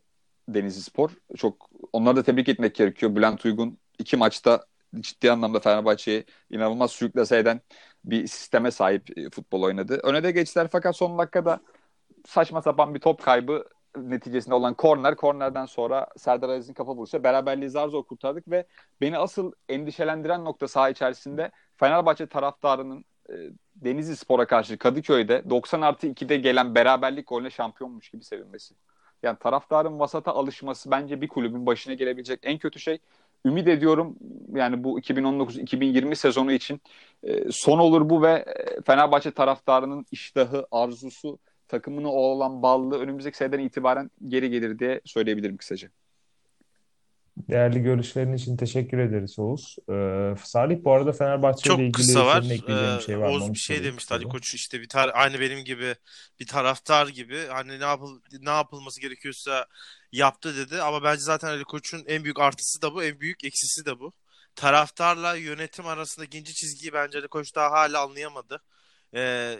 Denizli Spor. Çok onları da tebrik etmek gerekiyor. Bülent Uygun iki maçta ciddi anlamda Fenerbahçe'yi inanılmaz sürüklese eden bir sisteme sahip e, futbol oynadı. Öne de geçtiler fakat son dakikada saçma sapan bir top kaybı neticesinde olan korner. Kornerden sonra Serdar Aziz'in kafa vuruşu beraberliği zar zor kurtardık ve beni asıl endişelendiren nokta saha içerisinde Fenerbahçe taraftarının e, Denizli Spor'a karşı Kadıköy'de 90 artı 2'de gelen beraberlik golüne şampiyonmuş gibi sevinmesi. Yani taraftarın vasata alışması bence bir kulübün başına gelebilecek en kötü şey. Ümit ediyorum yani bu 2019-2020 sezonu için e, son olur bu ve e, Fenerbahçe taraftarının iştahı, arzusu, takımına olan bağlılığı önümüzdeki seneden itibaren geri gelir diye söyleyebilirim kısaca. Değerli görüşlerin için teşekkür ederiz Oğuz. Ee, Salih bu arada Fenerbahçe ile Çok ilgili kısa var. senin ekleyeceğin bir şey var? Oğuz bir şey demişti Ali. Koç işte bir tar aynı benim gibi bir taraftar gibi hani ne yapıl ne yapılması gerekiyorsa yaptı dedi ama bence zaten Ali Koç'un en büyük artısı da bu, en büyük eksisi de bu. Taraftarla yönetim arasındaki ince çizgiyi bence Ali Koç daha hala anlayamadı. Ee,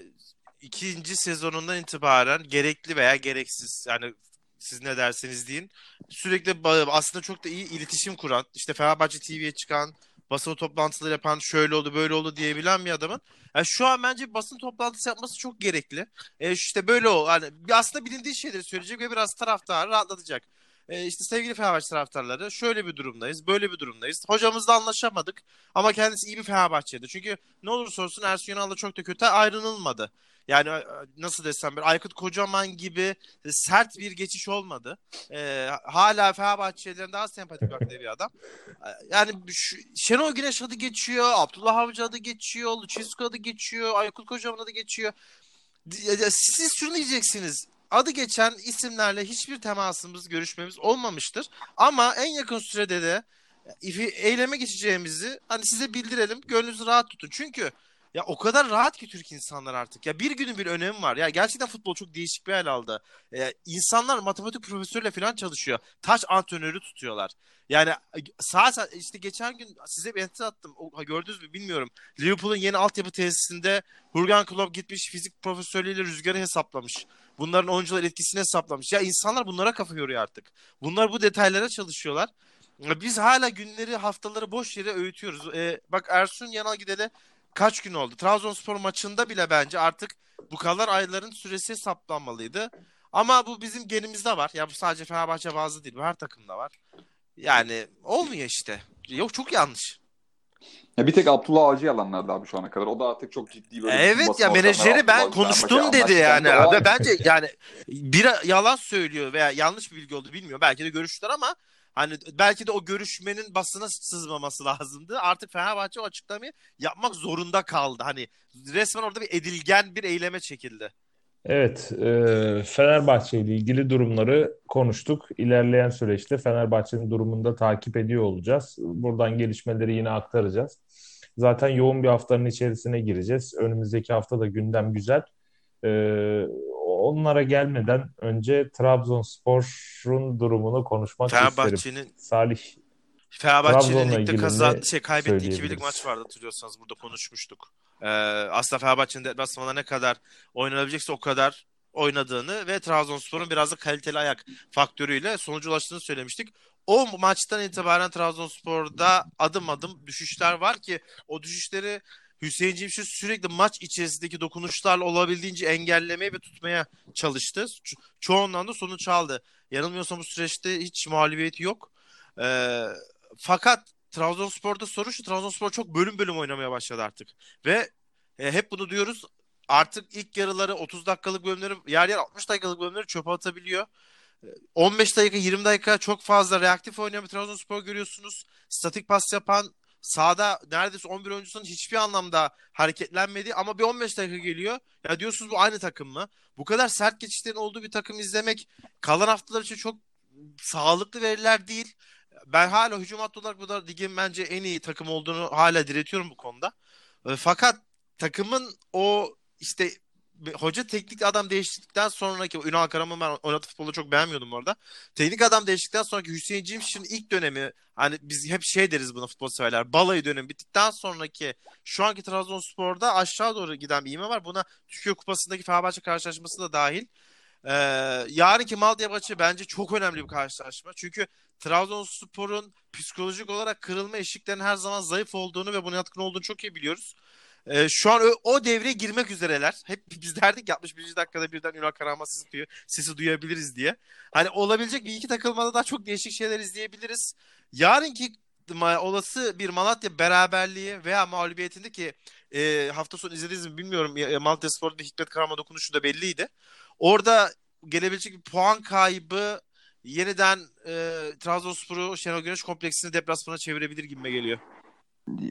ikinci sezonundan itibaren gerekli veya gereksiz yani siz ne derseniz deyin sürekli aslında çok da iyi iletişim kuran işte Fenerbahçe TV'ye çıkan basın toplantıları yapan şöyle oldu böyle oldu diyebilen bir adamın yani şu an bence basın toplantısı yapması çok gerekli. E, işte böyle o hani aslında bilindiği şeyleri söyleyecek ve biraz taraftarı rahatlatacak. E, işte sevgili Fenerbahçe taraftarları şöyle bir durumdayız, böyle bir durumdayız. Hocamızla anlaşamadık ama kendisi iyi bir Fenerbahçe'de. Çünkü ne olursa olsun Ersun Yanal'la çok da kötü ayrılmadı. Yani e, nasıl desem bir Aykut Kocaman gibi sert bir geçiş olmadı. E, hala Fenerbahçelilerin daha sempatik baktığı bir adam. E, Yani şu, Şenol Güneş adı geçiyor, Abdullah Avcı adı geçiyor, Lucescu adı geçiyor, Aykut Kocaman adı geçiyor. Siz şunu diyeceksiniz. Adı geçen isimlerle hiçbir temasımız, görüşmemiz olmamıştır. Ama en yakın sürede de ifi- eyleme geçeceğimizi hani size bildirelim. Gönlünüzü rahat tutun. Çünkü ya o kadar rahat ki Türk insanlar artık. Ya bir günün bir önemi var. Ya gerçekten futbol çok değişik bir hal aldı. Ya insanlar matematik profesörüyle falan çalışıyor. Taş antrenörü tutuyorlar. Yani sağ sağ- işte geçen gün size bir enter attım. O, gördünüz mü bilmiyorum. Liverpool'un yeni altyapı tesisinde Jurgen Klopp gitmiş fizik profesörüyle rüzgarı hesaplamış. Bunların oyuncular etkisini hesaplamış. Ya insanlar bunlara kafa yoruyor artık. Bunlar bu detaylara çalışıyorlar. Biz hala günleri, haftaları boş yere öğütüyoruz. Ee, bak Ersun Yanal gideli kaç gün oldu? Trabzonspor maçında bile bence artık bu kadar ayların süresi hesaplanmalıydı. Ama bu bizim genimizde var. Ya bu sadece Fenerbahçe bazı değil. Bu her takımda var. Yani olmuyor işte. Yok çok yanlış. Ya bir tek Abdullah Avcı yalanlardı abi şu ana kadar. O da artık çok ciddi böyle Evet ya menajeri ben konuştum dedi yani. Ve bence yani bir yalan söylüyor veya yanlış bir bilgi oldu bilmiyorum. Belki de görüştüler ama hani belki de o görüşmenin basına sızmaması lazımdı. Artık Fenerbahçe o açıklamayı yapmak zorunda kaldı. Hani resmen orada bir edilgen bir eyleme çekildi. Evet, e, Fenerbahçe ile ilgili durumları konuştuk. İlerleyen süreçte Fenerbahçe'nin durumunu da takip ediyor olacağız. Buradan gelişmeleri yine aktaracağız. Zaten yoğun bir haftanın içerisine gireceğiz. Önümüzdeki hafta da gündem güzel. E, onlara gelmeden önce Trabzonspor'un durumunu konşmak isterim. Salih, Fenerbahçe'nin ligde ne şey kaybettiği iki birlik maç vardı hatırlıyorsanız burada konuşmuştuk. Ee, aslında Fenerbahçe'nin deplasmanda ne kadar oynanabilecekse o kadar oynadığını ve Trabzonspor'un biraz da kaliteli ayak faktörüyle sonuca ulaştığını söylemiştik. O maçtan itibaren Trabzonspor'da adım adım düşüşler var ki o düşüşleri Hüseyin Cimşir sürekli maç içerisindeki dokunuşlarla olabildiğince engellemeye ve tutmaya çalıştı. Ço- çoğundan da sonuç aldı. Yanılmıyorsam bu süreçte hiç mağlubiyeti yok. Ee, fakat Trabzonspor'da soru şu Trabzonspor çok bölüm bölüm oynamaya başladı artık. Ve e, hep bunu diyoruz. Artık ilk yarıları 30 dakikalık bölümleri yer yer 60 dakikalık bölümleri çöpe atabiliyor. 15 dakika 20 dakika çok fazla reaktif oynayan bir Trabzonspor görüyorsunuz. Statik pas yapan sahada neredeyse 11 oyuncusunun hiçbir anlamda hareketlenmedi ama bir 15 dakika geliyor. Ya diyorsunuz bu aynı takım mı? Bu kadar sert geçişlerin olduğu bir takım izlemek kalan haftalar için çok sağlıklı veriler değil. Ben hala hücum hattı olarak bu da ligin bence en iyi takım olduğunu hala diretiyorum bu konuda. E, Fakat takımın o işte hoca teknik adam değiştikten sonraki Ünal Karaman ben oynattığı futbolu çok beğenmiyordum orada. Teknik adam değiştikten sonraki Hüseyin Cimşir'in ilk dönemi hani biz hep şey deriz buna futbol severler. Balayı dönemi bittikten sonraki şu anki Trabzonspor'da aşağı doğru giden bir ivme var. Buna Türkiye Kupası'ndaki Fenerbahçe karşılaşması da dahil. Ee, yarınki Malatya maçı bence çok önemli bir karşılaşma. Çünkü Trabzonspor'un psikolojik olarak kırılma eşiklerinin her zaman zayıf olduğunu ve buna yatkın olduğunu çok iyi biliyoruz. Ee, şu an o, o devreye girmek üzereler. Hep biz derdik ya 61. dakikada birden Ünal Karaman sesi, duyu- sesi duyabiliriz diye. Hani olabilecek bir iki takılmada daha çok değişik şeyler izleyebiliriz. Yarınki olası bir Malatya beraberliği veya mağlubiyetinde ki e, hafta sonu izlediniz mi bilmiyorum. E, Malatya Spor'da Hikmet Karaman dokunuşu da belliydi. Orada gelebilecek bir puan kaybı yeniden e, Trabzonspor'u Şenol Güneş kompleksini deplasmana çevirebilir gibime geliyor.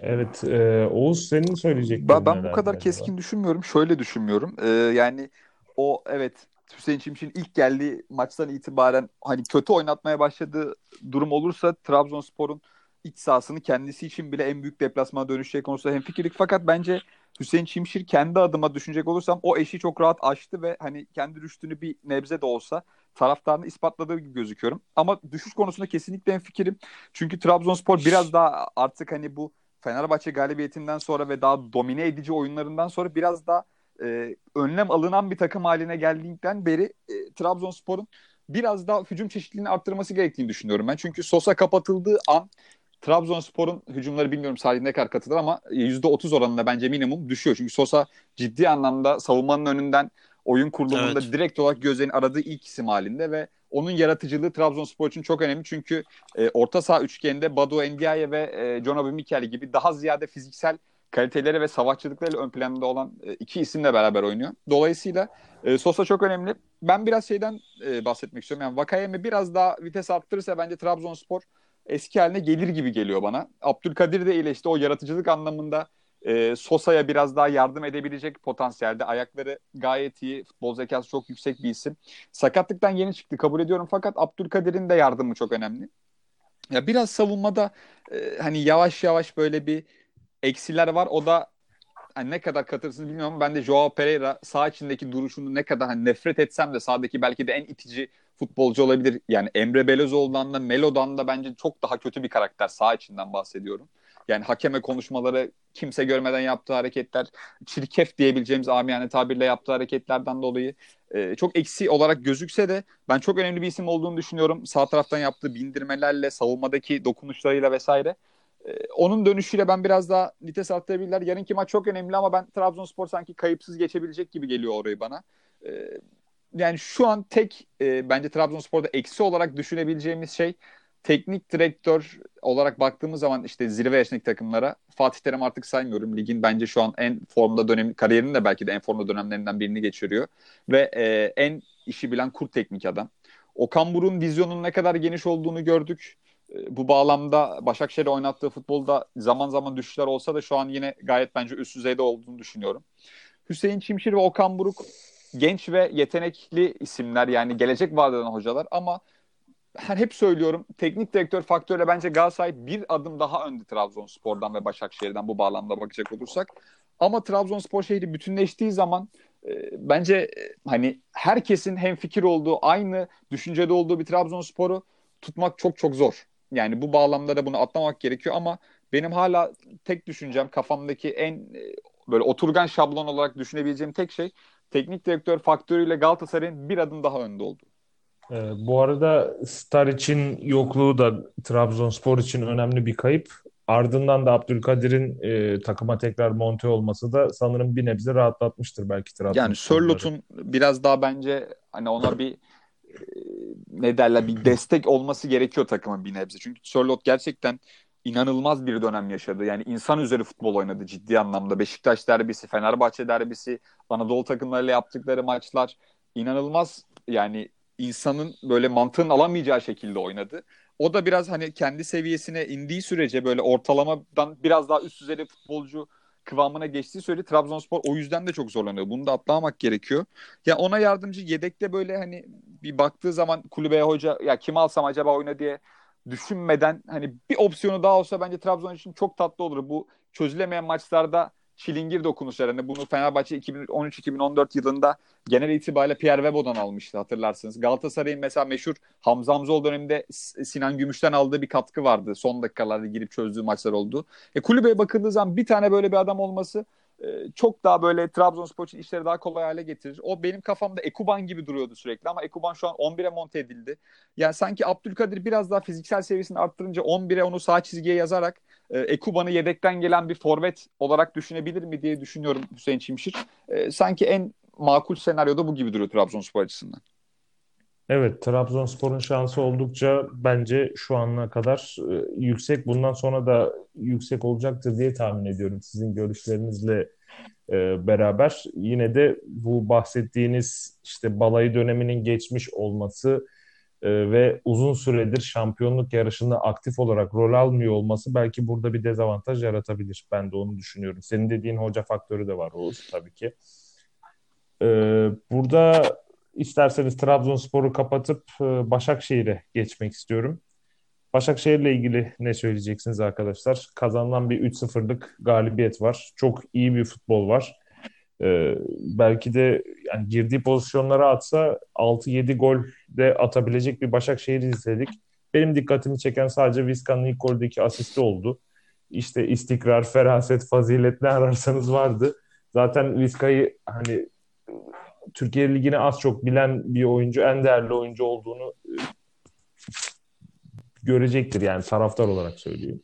Evet, e, Oğuz senin söyleyeceklerin Ben, ben bu kadar acaba? keskin düşünmüyorum. Şöyle düşünmüyorum. Ee, yani o evet Hüseyin Çimşir'in ilk geldiği maçtan itibaren hani kötü oynatmaya başladığı durum olursa Trabzonspor'un iç sahasını kendisi için bile en büyük deplasmana dönüşeceği konusunda hemfikirik. Fakat bence Hüseyin Çimşir kendi adıma düşünecek olursam o eşi çok rahat aştı ve hani kendi rüştünü bir nebze de olsa taraftarını ispatladığı gibi gözüküyorum. Ama düşüş konusunda kesinlikle hemfikirim. Çünkü Trabzonspor biraz daha artık hani bu Fenerbahçe galibiyetinden sonra ve daha domine edici oyunlarından sonra biraz daha e, önlem alınan bir takım haline geldiğinden beri e, Trabzonspor'un biraz daha hücum çeşitliliğini arttırması gerektiğini düşünüyorum ben. Çünkü Sosa kapatıldığı an Trabzonspor'un hücumları bilmiyorum Salih ne kadar katılır ama %30 oranında bence minimum düşüyor. Çünkü Sosa ciddi anlamda savunmanın önünden oyun kurulumunda Evet. direkt olarak gözlerin aradığı ilk isim halinde ve onun yaratıcılığı Trabzonspor için çok önemli. Çünkü e, orta saha üçgeninde Badu Endiaye ve e, John Obi Mikel gibi daha ziyade fiziksel kaliteleri ve savaşçılıklarıyla ön planda olan e, iki isimle beraber oynuyor. Dolayısıyla e, Sosa çok önemli. Ben biraz şeyden e, bahsetmek istiyorum. Yani Vakayeme biraz daha vites arttırırsa bence Trabzonspor eski haline gelir gibi geliyor bana. Abdülkadir de iyileşti. O yaratıcılık anlamında e, Sosa'ya biraz daha yardım edebilecek potansiyelde. Ayakları gayet iyi. Futbol zekası çok yüksek bir isim. Sakatlıktan yeni çıktı kabul ediyorum fakat Abdülkadir'in de yardımı çok önemli. Ya biraz savunmada e, hani yavaş yavaş böyle bir eksiler var. O da hani ne kadar katılırsınız bilmiyorum ama ben de Joao Pereira sağ içindeki duruşunu ne kadar hani nefret etsem de sahadaki belki de en itici futbolcu olabilir. Yani Emre Belözoğlu'ndan da Melo'dan da bence çok daha kötü bir karakter sağ içinden bahsediyorum. Yani hakeme konuşmaları, kimse görmeden yaptığı hareketler, çirkef diyebileceğimiz amiyane tabirle yaptığı hareketlerden dolayı e, çok eksi olarak gözükse de ben çok önemli bir isim olduğunu düşünüyorum. Sağ taraftan yaptığı bindirmelerle, savunmadaki dokunuşlarıyla vesaire. E, onun dönüşüyle ben biraz daha vites arttırabilirler. Yarınki maç çok önemli ama ben Trabzonspor sanki kayıpsız geçebilecek gibi geliyor orayı bana. E, yani şu an tek e, bence Trabzonspor'da eksi olarak düşünebileceğimiz şey teknik direktör olarak baktığımız zaman işte zirve yaşındaki takımlara Fatih Terim artık saymıyorum. Ligin bence şu an en formda dönemi, kariyerinin de belki de en formda dönemlerinden birini geçiriyor. Ve e, en işi bilen kurt teknik adam. Okan Buruk'un vizyonunun ne kadar geniş olduğunu gördük. E, bu bağlamda Başakşehir'e oynattığı futbolda zaman zaman düşüşler olsa da şu an yine gayet bence üst düzeyde olduğunu düşünüyorum. Hüseyin Çimşir ve Okan Buruk genç ve yetenekli isimler yani gelecek vaat eden hocalar ama her hep söylüyorum teknik direktör faktörüyle bence Galatasaray bir adım daha önde Trabzonspor'dan ve Başakşehir'den bu bağlamda bakacak olursak. Ama Trabzonspor şehri bütünleştiği zaman e, bence e, hani herkesin hem fikir olduğu, aynı düşüncede olduğu bir Trabzonspor'u tutmak çok çok zor. Yani bu bağlamda da bunu atlamak gerekiyor ama benim hala tek düşüncem kafamdaki en e, böyle oturgan şablon olarak düşünebileceğim tek şey teknik direktör faktörüyle Galatasaray'ın bir adım daha önde olduğu. Ee, bu arada Star için yokluğu da Trabzonspor için önemli bir kayıp. Ardından da Abdülkadir'in e, takıma tekrar monte olması da sanırım bir nebze rahatlatmıştır belki Trabzonspor'ları. Yani Sörlot'un biraz daha bence hani ona bir e, ne derler bir destek olması gerekiyor takımın bir nebze. Çünkü Sörlot gerçekten inanılmaz bir dönem yaşadı. Yani insan üzeri futbol oynadı ciddi anlamda. Beşiktaş derbisi, Fenerbahçe derbisi, Anadolu takımlarıyla yaptıkları maçlar inanılmaz yani insanın böyle mantığın alamayacağı şekilde oynadı. O da biraz hani kendi seviyesine indiği sürece böyle ortalamadan biraz daha üst düzey futbolcu kıvamına geçtiği sürece Trabzonspor o yüzden de çok zorlanıyor. Bunu da atlamak gerekiyor. Ya ona yardımcı yedekte böyle hani bir baktığı zaman kulübeye hoca ya kim alsam acaba oyna diye düşünmeden hani bir opsiyonu daha olsa bence Trabzon için çok tatlı olur. Bu çözülemeyen maçlarda çilingir dokunuşlar. Hani bunu Fenerbahçe 2013-2014 yılında genel itibariyle Pierre Webo'dan almıştı hatırlarsınız. Galatasaray'ın mesela meşhur Hamza Hamzoğlu döneminde Sinan Gümüş'ten aldığı bir katkı vardı. Son dakikalarda girip çözdüğü maçlar oldu. E, kulübeye bakıldığı zaman bir tane böyle bir adam olması e, çok daha böyle Trabzonspor için işleri daha kolay hale getirir. O benim kafamda Ekuban gibi duruyordu sürekli ama Ekuban şu an 11'e monte edildi. Yani sanki Abdülkadir biraz daha fiziksel seviyesini arttırınca 11'e onu sağ çizgiye yazarak e, Ekuban'ı yedekten gelen bir forvet olarak düşünebilir mi diye düşünüyorum Hüseyin Çimşir. E, sanki en makul senaryoda bu gibi duruyor Trabzonspor açısından. Evet, Trabzonspor'un şansı oldukça bence şu ana kadar e, yüksek. Bundan sonra da yüksek olacaktır diye tahmin ediyorum sizin görüşlerinizle e, beraber. Yine de bu bahsettiğiniz işte balayı döneminin geçmiş olması e, ve uzun süredir şampiyonluk yarışında aktif olarak rol almıyor olması belki burada bir dezavantaj yaratabilir. Ben de onu düşünüyorum. Senin dediğin hoca faktörü de var Oğuz tabii ki. E, burada isterseniz Trabzonspor'u kapatıp e, Başakşehir'e geçmek istiyorum. Başakşehir'le ilgili ne söyleyeceksiniz arkadaşlar? Kazanılan bir 3-0'lık galibiyet var. Çok iyi bir futbol var. Ee, belki de yani girdiği pozisyonlara atsa 6-7 gol de atabilecek bir Başakşehir izledik. Benim dikkatimi çeken sadece Vizca'nın ilk goldeki asisti oldu. İşte istikrar, feraset, fazilet ne ararsanız vardı. Zaten Vizca'yı hani Türkiye Ligi'ni az çok bilen bir oyuncu, en değerli oyuncu olduğunu e, görecektir yani taraftar olarak söyleyeyim.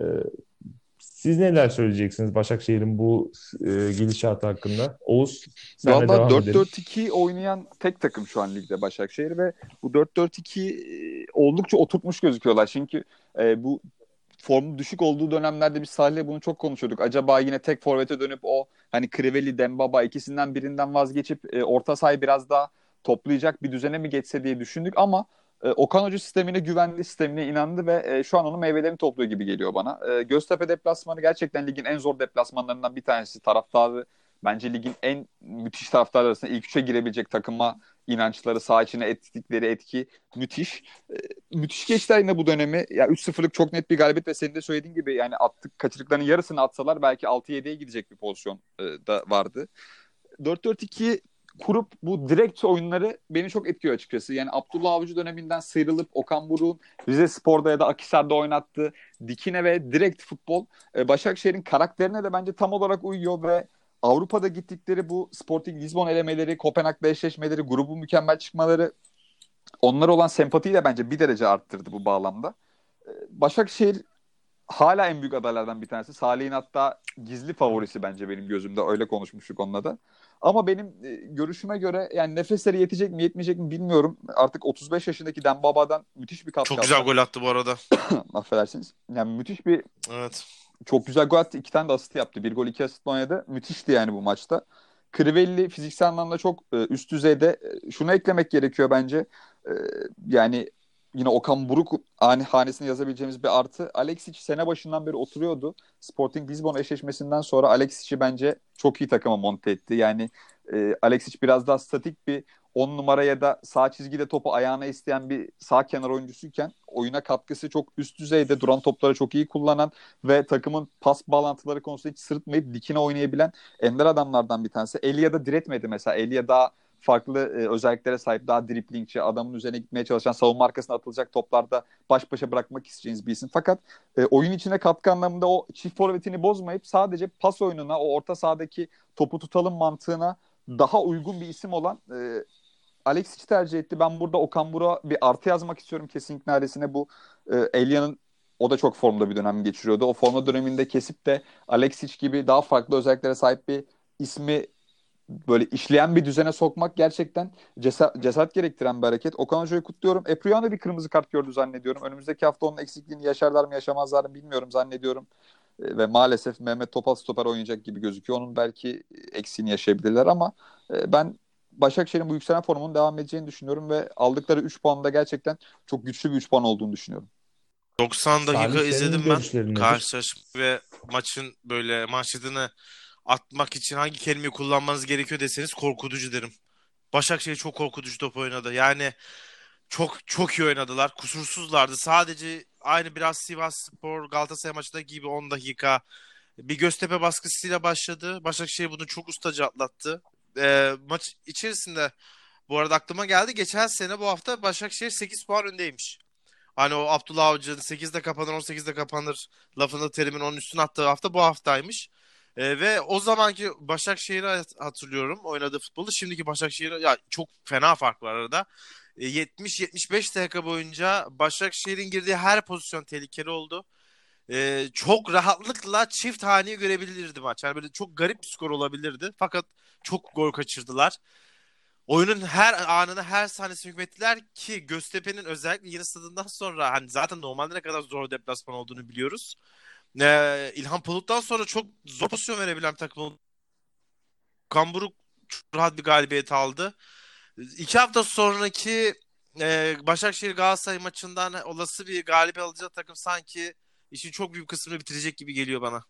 Ee, siz neler söyleyeceksiniz Başakşehir'in bu e, gidişatı hakkında? Oğuz sen Valla 4-4-2 oynayan tek takım şu an ligde Başakşehir ve bu 4-4-2 e, oldukça oturtmuş gözüküyorlar. Çünkü e, bu formu düşük olduğu dönemlerde biz Salih'le bunu çok konuşuyorduk. Acaba yine tek forvete dönüp o hani Kriveli, Dembaba ikisinden birinden vazgeçip e, orta sahayı biraz daha toplayacak bir düzene mi geçse diye düşündük ama e, Okan Hoca sistemine güvendi, sistemine inandı ve e, şu an onun meyvelerini topluyor gibi geliyor bana. E, Göztepe deplasmanı gerçekten ligin en zor deplasmanlarından bir tanesi. Taraftarı bence ligin en müthiş taraftarlar arasında ilk üçe girebilecek takıma inançları, saha içine ettikleri etki müthiş. E, müthiş geçti yine bu dönemi. Ya yani 3-0'lık çok net bir galibiyet ve senin de söylediğin gibi yani attık kaçırdıklarının yarısını atsalar belki 6-7'ye gidecek bir pozisyon e, da vardı. 4-4-2 kurup bu direkt oyunları beni çok etkiliyor açıkçası. Yani Abdullah Avcı döneminden sıyrılıp Okan Buruk'un Rize Spor'da ya da Akhisar'da oynattığı dikine ve direkt futbol e, Başakşehir'in karakterine de bence tam olarak uyuyor ve Avrupa'da gittikleri bu Sporting Lisbon elemeleri, Kopenhag'da eşleşmeleri, grubu mükemmel çıkmaları onlar olan sempatiyi de bence bir derece arttırdı bu bağlamda. E, Başakşehir hala en büyük adaylardan bir tanesi. Salih'in hatta gizli favorisi bence benim gözümde. Öyle konuşmuştuk onunla da. Ama benim e, görüşüme göre yani nefesleri yetecek mi yetmeyecek mi bilmiyorum. Artık 35 yaşındaki Dembaba'dan müthiş bir katkı Çok güzel gol attı bu arada. Affedersiniz. Yani müthiş bir Evet. çok güzel gol attı. İki tane de asist yaptı. Bir gol iki asist oynadı. Müthişti yani bu maçta. Crivelli fiziksel anlamda çok e, üst düzeyde. E, şunu eklemek gerekiyor bence. E, yani yine Okan Buruk hani hanesine yazabileceğimiz bir artı. Alexic sene başından beri oturuyordu. Sporting Lisbon eşleşmesinden sonra Alexic'i bence çok iyi takıma monte etti. Yani e, Alexic biraz daha statik bir 10 numara ya da sağ çizgide topu ayağına isteyen bir sağ kenar oyuncusuyken oyuna katkısı çok üst düzeyde duran topları çok iyi kullanan ve takımın pas bağlantıları konusunda hiç sırıtmayıp dikine oynayabilen ender adamlardan bir tanesi. Elia da diretmedi mesela. Elia daha farklı e, özelliklere sahip daha driplingçi, adamın üzerine gitmeye çalışan, savunma arkasına atılacak toplarda baş başa bırakmak isteyeceğiniz bir isim. Fakat e, oyun içine katkı anlamında o çift forvetini bozmayıp sadece pas oyununa, o orta sahadaki topu tutalım mantığına daha uygun bir isim olan e, Alexic'i tercih etti. Ben burada Okan Buruk'a bir artı yazmak istiyorum kesinlikle ailesine. Bu e, Elia'nın o da çok formda bir dönem geçiriyordu. O forma döneminde kesip de Alexic gibi daha farklı özelliklere sahip bir ismi böyle işleyen bir düzene sokmak gerçekten cesaret, cesaret gerektiren bir hareket. Okan Hoca'yı kutluyorum. Epriano da bir kırmızı kart gördü zannediyorum. Önümüzdeki hafta onun eksikliğini yaşarlar mı yaşamazlar mı bilmiyorum zannediyorum. E, ve maalesef Mehmet Topal stoper oynayacak gibi gözüküyor. Onun belki eksiğini yaşayabilirler ama e, ben Başakşehir'in bu yükselen formunun devam edeceğini düşünüyorum ve aldıkları 3 puan da gerçekten çok güçlü bir 3 puan olduğunu düşünüyorum. 90 dakika Salih, izledim ben karşılaşma ve maçın böyle manşetini atmak için hangi kelimeyi kullanmanız gerekiyor deseniz korkutucu derim. Başakşehir çok korkutucu top oynadı. Yani çok çok iyi oynadılar. Kusursuzlardı. Sadece aynı biraz Sivasspor Galatasaray maçındaki gibi 10 dakika bir Göztepe baskısıyla başladı. Başakşehir bunu çok ustaca atlattı. Ee, maç içerisinde bu arada aklıma geldi. Geçen sene bu hafta Başakşehir 8 puan öndeymiş. Hani o Abdullah Avcı'nın 8'de kapanır 18'de kapanır lafını terimin onun üstüne attığı hafta bu haftaymış. Ee, ve o zamanki Başakşehir'i hat- hatırlıyorum oynadığı futbolu. Şimdiki Başakşehir'e ya çok fena fark var arada. E, 70-75 dakika boyunca Başakşehir'in girdiği her pozisyon tehlikeli oldu. E, çok rahatlıkla çift haneyi görebilirdi maç. Yani böyle çok garip bir skor olabilirdi. Fakat çok gol kaçırdılar. Oyunun her anını, her sahnesini hükmettiler ki Göztepe'nin özellikle yeni stadından sonra hani zaten normalde ne kadar zor deplasman olduğunu biliyoruz. Ee, İlhan Palut'tan sonra çok zor pozisyon verebilen bir takım oldu. Kamburuk çok rahat bir galibiyet aldı. İki hafta sonraki e, Başakşehir Galatasaray maçından olası bir galibiyet alacağı takım sanki işin çok büyük kısmını bitirecek gibi geliyor bana.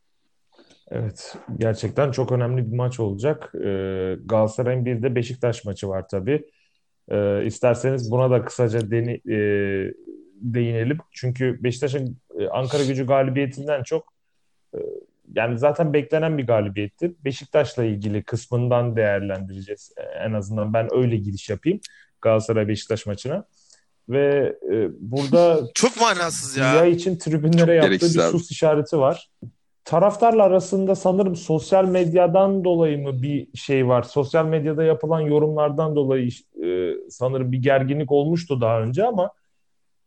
Evet, gerçekten çok önemli bir maç olacak. Ee, Galatasaray'ın bir de Beşiktaş maçı var tabii. Ee, isterseniz buna da kısaca deni, e, değinelim. Çünkü Beşiktaş'ın e, Ankara Gücü galibiyetinden çok e, yani zaten beklenen bir galibiyetti. Beşiktaş'la ilgili kısmından değerlendireceğiz. E, en azından ben öyle giriş yapayım Galatasaray-Beşiktaş maçına. Ve e, burada Çok manasız Dünya ya. için tribünlere Çok yaptığı bir abi. sus işareti var. Taraftarla arasında sanırım sosyal medyadan dolayı mı bir şey var? Sosyal medyada yapılan yorumlardan dolayı e, sanırım bir gerginlik olmuştu daha önce ama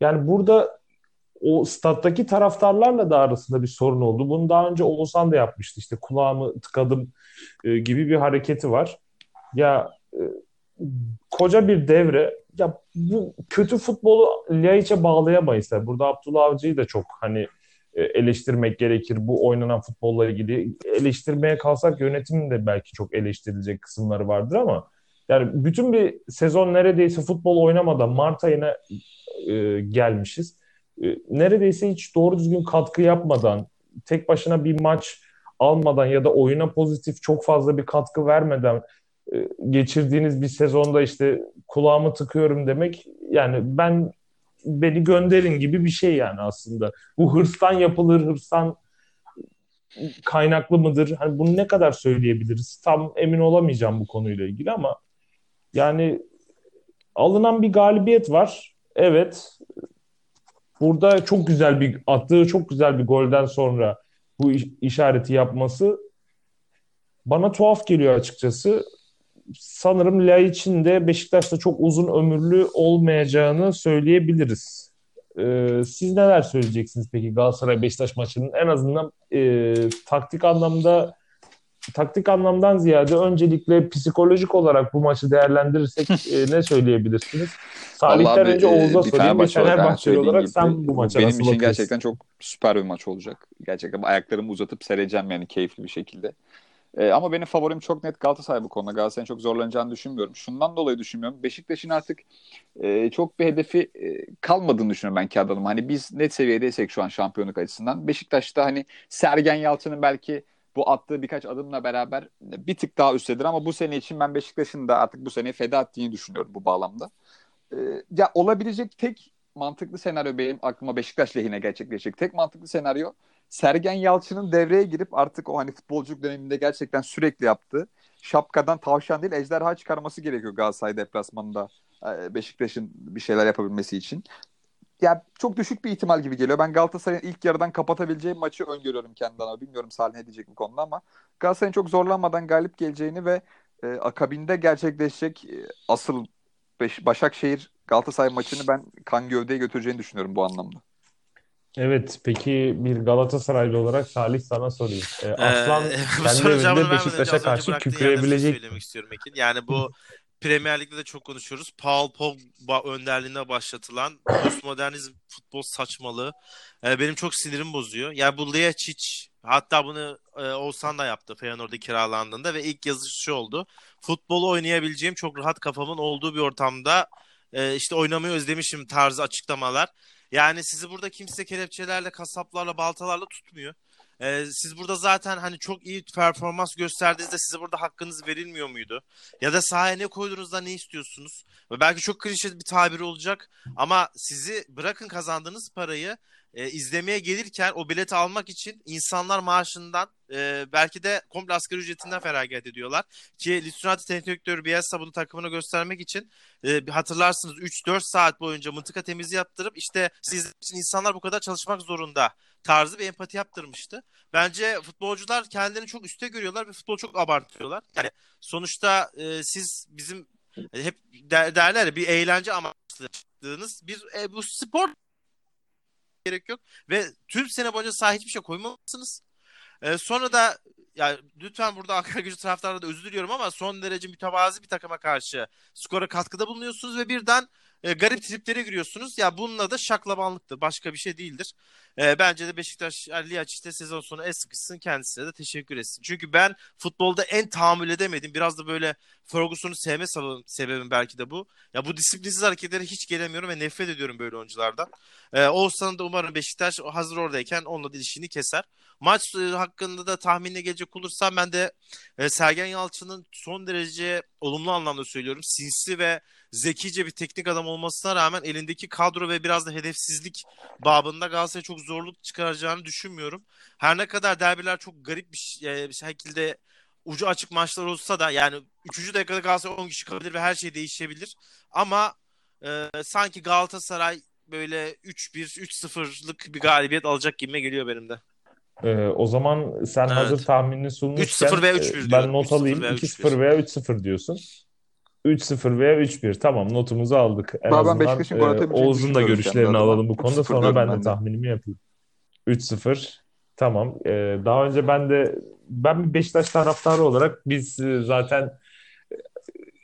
yani burada o stat'taki taraftarlarla da arasında bir sorun oldu. Bunu daha önce Oğuzhan da yapmıştı. İşte kulağımı tıkadım e, gibi bir hareketi var. Ya e, koca bir devre. Ya bu kötü futbolu Ljaic'e bağlayamayız. Yani burada Abdullah Avcı'yı da çok hani e, eleştirmek gerekir. Bu oynanan futbolla ilgili eleştirmeye kalsak yönetimin de belki çok eleştirilecek kısımları vardır ama yani bütün bir sezon neredeyse futbol oynamadan Mart ayına e, gelmişiz. E, neredeyse hiç doğru düzgün katkı yapmadan, tek başına bir maç almadan ya da oyuna pozitif çok fazla bir katkı vermeden e, geçirdiğiniz bir sezonda işte kulağımı tıkıyorum demek yani ben beni gönderin gibi bir şey yani aslında. Bu hırstan yapılır, hırstan kaynaklı mıdır? Hani bunu ne kadar söyleyebiliriz? Tam emin olamayacağım bu konuyla ilgili ama yani alınan bir galibiyet var. Evet. Burada çok güzel bir attığı çok güzel bir golden sonra bu iş- işareti yapması bana tuhaf geliyor açıkçası. Sanırım Laiç'in de Beşiktaş'ta çok uzun ömürlü olmayacağını söyleyebiliriz. Ee, siz neler söyleyeceksiniz peki Galatasaray Beşiktaş maçının en azından e, taktik anlamda taktik anlamdan ziyade öncelikle psikolojik olarak bu maçı değerlendirirsek e, ne söyleyebilirsiniz? Salih'ten önce Oğuz'a sorayım. Bir Fenerbahçeli olarak, olarak sen bu maça benim nasıl için bakıyorsun? gerçekten çok süper bir maç olacak. Gerçekten ayaklarımı uzatıp seyredeceğim yani keyifli bir şekilde. E, ama benim favorim çok net Galatasaray bu konuda. Galatasaray'ın çok zorlanacağını düşünmüyorum. Şundan dolayı düşünmüyorum. Beşiktaş'ın artık e, çok bir hedefi e, kalmadığını düşünüyorum ben kağıt adıma. Hani biz net seviyedeysek şu an şampiyonluk açısından. Beşiktaş'ta hani Sergen Yalçın'ın belki bu attığı birkaç adımla beraber bir tık daha üsttedir ama bu sene için ben Beşiktaş'ın da artık bu seneyi feda ettiğini düşünüyorum bu bağlamda. E, ya olabilecek tek mantıklı senaryo benim aklıma Beşiktaş lehine gerçekleşecek. Tek mantıklı senaryo Sergen Yalçın'ın devreye girip artık o hani futbolculuk döneminde gerçekten sürekli yaptığı şapkadan tavşan değil ejderha çıkarması gerekiyor Galatasaray deplasmanında e, Beşiktaş'ın bir şeyler yapabilmesi için. Ya çok düşük bir ihtimal gibi geliyor. Ben Galatasaray'ın ilk yarıdan kapatabileceği maçı öngörüyorum kendi adıma. Bilmiyorum Salih ne diyecek bu konuda ama Galatasaray'ın çok zorlanmadan galip geleceğini ve e, akabinde gerçekleşecek e, asıl Beş, Başakşehir Galatasaray maçını ben kan gövdeye götüreceğini düşünüyorum bu anlamda. Evet, peki bir Galatasaraylı olarak Salih sana sorayım. Ee, Aslan ee, kendi evinde Beşiktaş'a karşı kükreyebilecek. Söylemek istiyorum Ekin. Yani bu Premier Lig'de de çok konuşuyoruz. Paul Pogba önderliğinde başlatılan postmodernizm futbol saçmalığı e, benim çok sinirim bozuyor. Yani bu Liacic hatta bunu e, Oğuzhan da yaptı Feyenoord'a kiralandığında ve ilk yazışı şu oldu. Futbolu oynayabileceğim çok rahat kafamın olduğu bir ortamda e, işte oynamayı özlemişim tarzı açıklamalar. Yani sizi burada kimse kelepçelerle, kasaplarla, baltalarla tutmuyor. Ee, siz burada zaten hani çok iyi performans gösterdiğinizde size burada hakkınız verilmiyor muydu? Ya da sahaya ne koyduğunuzda ne istiyorsunuz? Belki çok klişe bir tabiri olacak ama sizi bırakın kazandığınız parayı e, izlemeye gelirken o bileti almak için insanlar maaşından e, belki de komple asgari ücretinden feragat ediyorlar. Ki Lisunati Teknik Direktörü Bielsa bunu takımına göstermek için e, hatırlarsınız 3-4 saat boyunca mıntıka temizliği yaptırıp işte siz için insanlar bu kadar çalışmak zorunda tarzı bir empati yaptırmıştı. Bence futbolcular kendilerini çok üstte görüyorlar ve futbolu çok abartıyorlar. Yani sonuçta e, siz bizim e, hep derler ya bir eğlence amaçlı bir e, bu spor gerek yok. Ve tüm sene boyunca sahaya hiçbir şey koymamışsınız. Ee, sonra da ya lütfen burada Ankara gücü taraftarına da özür diliyorum ama son derece mütevazi bir takıma karşı skora katkıda bulunuyorsunuz ve birden e, garip triplere giriyorsunuz. Ya bununla da şaklabanlıktır. Başka bir şey değildir. E, bence de Beşiktaş Liyaç işte sezon sonu es sıkışsın kendisine de teşekkür etsin. Çünkü ben futbolda en tahammül edemedim. Biraz da böyle Ferguson'u sevme sebebim belki de bu. Ya bu disiplinsiz hareketlere hiç gelemiyorum ve nefret ediyorum böyle oyunculardan. E, Oğuzhan'ın da umarım Beşiktaş hazır oradayken onunla ilişkini keser. Maç e, hakkında da tahminine gelecek olursam ben de e, Sergen Yalçın'ın son derece olumlu anlamda söylüyorum. Sinsi ve zekice bir teknik adam olmasına rağmen elindeki kadro ve biraz da hedefsizlik babında Galatasaray'a çok zorluk çıkaracağını düşünmüyorum. Her ne kadar derbiler çok garip bir, e, bir şekilde ucu açık maçlar olsa da yani 3. dakikada Galatasaray 10 kişi kalabilir ve her şey değişebilir. Ama e, sanki Galatasaray böyle 3-1, 3-0'lık bir galibiyet alacak gibi geliyor benim de. Ee, o zaman sen evet. hazır tahminini sunmuşken 3-0 veya 3-1 e, ben not alayım. 2-0 veya 3-0 diyorsun. 3-0 veya 3-1. Tamam notumuzu aldık. En ben azından e, Oğuz'un da görüşlerini alalım bu konuda. Sonra ben de, ben de tahminimi yapayım. 3-0. Tamam. Ee, daha önce ben de ben bir Beşiktaş taraftarı olarak biz e, zaten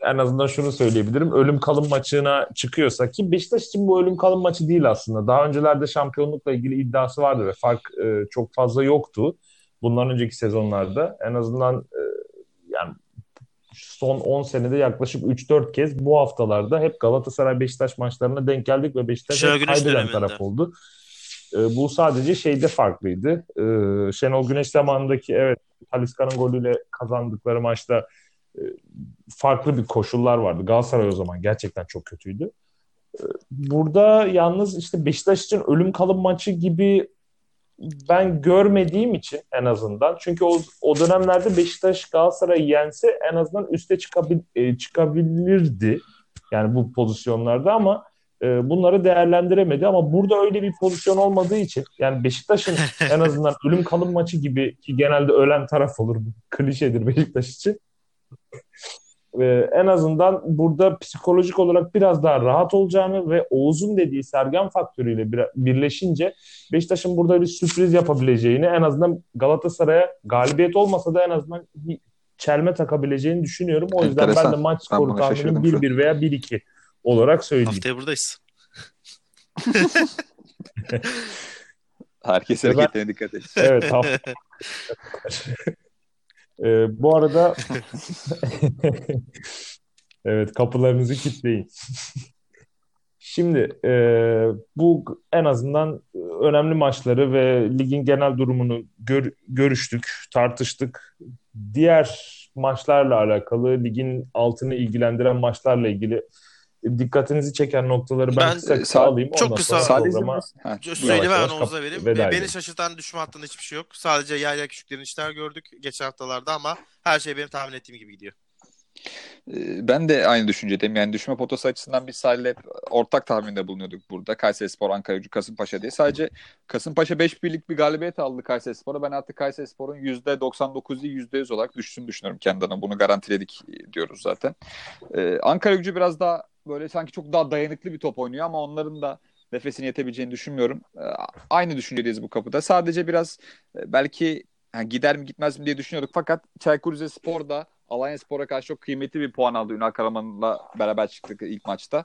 en azından şunu söyleyebilirim. Ölüm kalım maçına çıkıyorsa ki Beşiktaş için bu ölüm kalım maçı değil aslında. Daha öncelerde şampiyonlukla ilgili iddiası vardı ve fark e, çok fazla yoktu. Bundan önceki sezonlarda en azından e, son 10 senede yaklaşık 3-4 kez bu haftalarda hep Galatasaray Beşiktaş maçlarına denk geldik ve Beşiktaş hep kaybeden taraf oldu. E, bu sadece şeyde farklıydı. E, Şenol Güneş zamanındaki evet Talisca'nın golüyle kazandıkları maçta e, farklı bir koşullar vardı. Galatasaray o zaman gerçekten çok kötüydü. E, burada yalnız işte Beşiktaş için ölüm kalım maçı gibi ben görmediğim için en azından çünkü o, o dönemlerde Beşiktaş Galatasaray'ı yense en azından üste çıkabil, e, çıkabilirdi. Yani bu pozisyonlarda ama e, bunları değerlendiremedi ama burada öyle bir pozisyon olmadığı için yani Beşiktaş'ın en azından ölüm kalım maçı gibi ki genelde ölen taraf olur bu klişedir Beşiktaş için e, en azından burada psikolojik olarak biraz daha rahat olacağını ve Oğuz'un dediği Sergen faktörüyle bir, birleşince Beşiktaş'ın burada bir sürpriz yapabileceğini en azından Galatasaray'a galibiyet olmasa da en azından bir çelme takabileceğini düşünüyorum. O yüzden Enteresan. ben de maç skoru tahminim şaşırdım şu an. 1-1 veya 1-2 olarak söyleyeyim. Haftaya buradayız. Herkes hareketlerine dikkat et. Evet hafta. Ee, bu arada evet kapılarınızı kilitleyin. Şimdi e, bu en azından önemli maçları ve ligin genel durumunu gör- görüştük, tartıştık. Diğer maçlarla alakalı, ligin altını ilgilendiren maçlarla ilgili dikkatinizi çeken noktaları ben, Ben, kısa e, kısa sa- alayım. çok kısa- Sadece programa Ha, Söyle yavaş ben yavaş Oğuz'a kap- vereyim. Beni şaşırtan düşme hattında hiçbir şey yok. Sadece yayla küçüklerin işler gördük geçen haftalarda ama her şey benim tahmin ettiğim gibi gidiyor. Ee, Ben de aynı düşüncedeyim. Yani düşme potası açısından biz Salih'le ortak tahminde bulunuyorduk burada. Kayserispor, Ankaragücü, Kasımpaşa diye. Sadece Kasımpaşa 5 birlik bir galibiyet aldı Kayserispor'a. Ben artık Kayserispor'un %99 değil %100 olarak düştüğünü düşünüyorum kendi. Bunu garantiledik diyoruz zaten. Ee, Ankaragücü biraz daha böyle sanki çok daha dayanıklı bir top oynuyor ama onların da nefesini yetebileceğini düşünmüyorum. Ee, Aynı düşüncedeyiz bu kapıda. Sadece biraz e, belki ha, gider mi gitmez mi diye düşünüyorduk. Fakat Çaykur Rizespor da Alanya Spor'a karşı çok kıymetli bir puan aldı. Ünal Karaman'la beraber çıktık ilk maçta.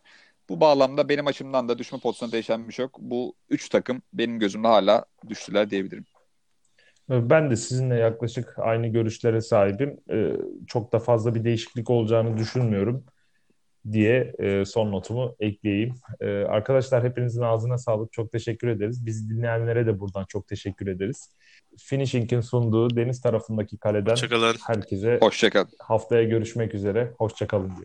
Bu bağlamda benim açımdan da düşme pozisyonu değişen bir şey yok. Bu üç takım benim gözümde hala düştüler diyebilirim. Ben de sizinle yaklaşık aynı görüşlere sahibim. Ee, çok da fazla bir değişiklik olacağını düşünmüyorum diye e, son notumu ekleyeyim. Ee, arkadaşlar hepinizin ağzına sağlık. Çok teşekkür ederiz. Bizi dinleyenlere de buradan çok teşekkür ederiz. Finishing'in sunduğu deniz tarafındaki kaleden Hoşçakalın. herkese Hoşçakal. haftaya görüşmek üzere. Hoşçakalın diyoruz.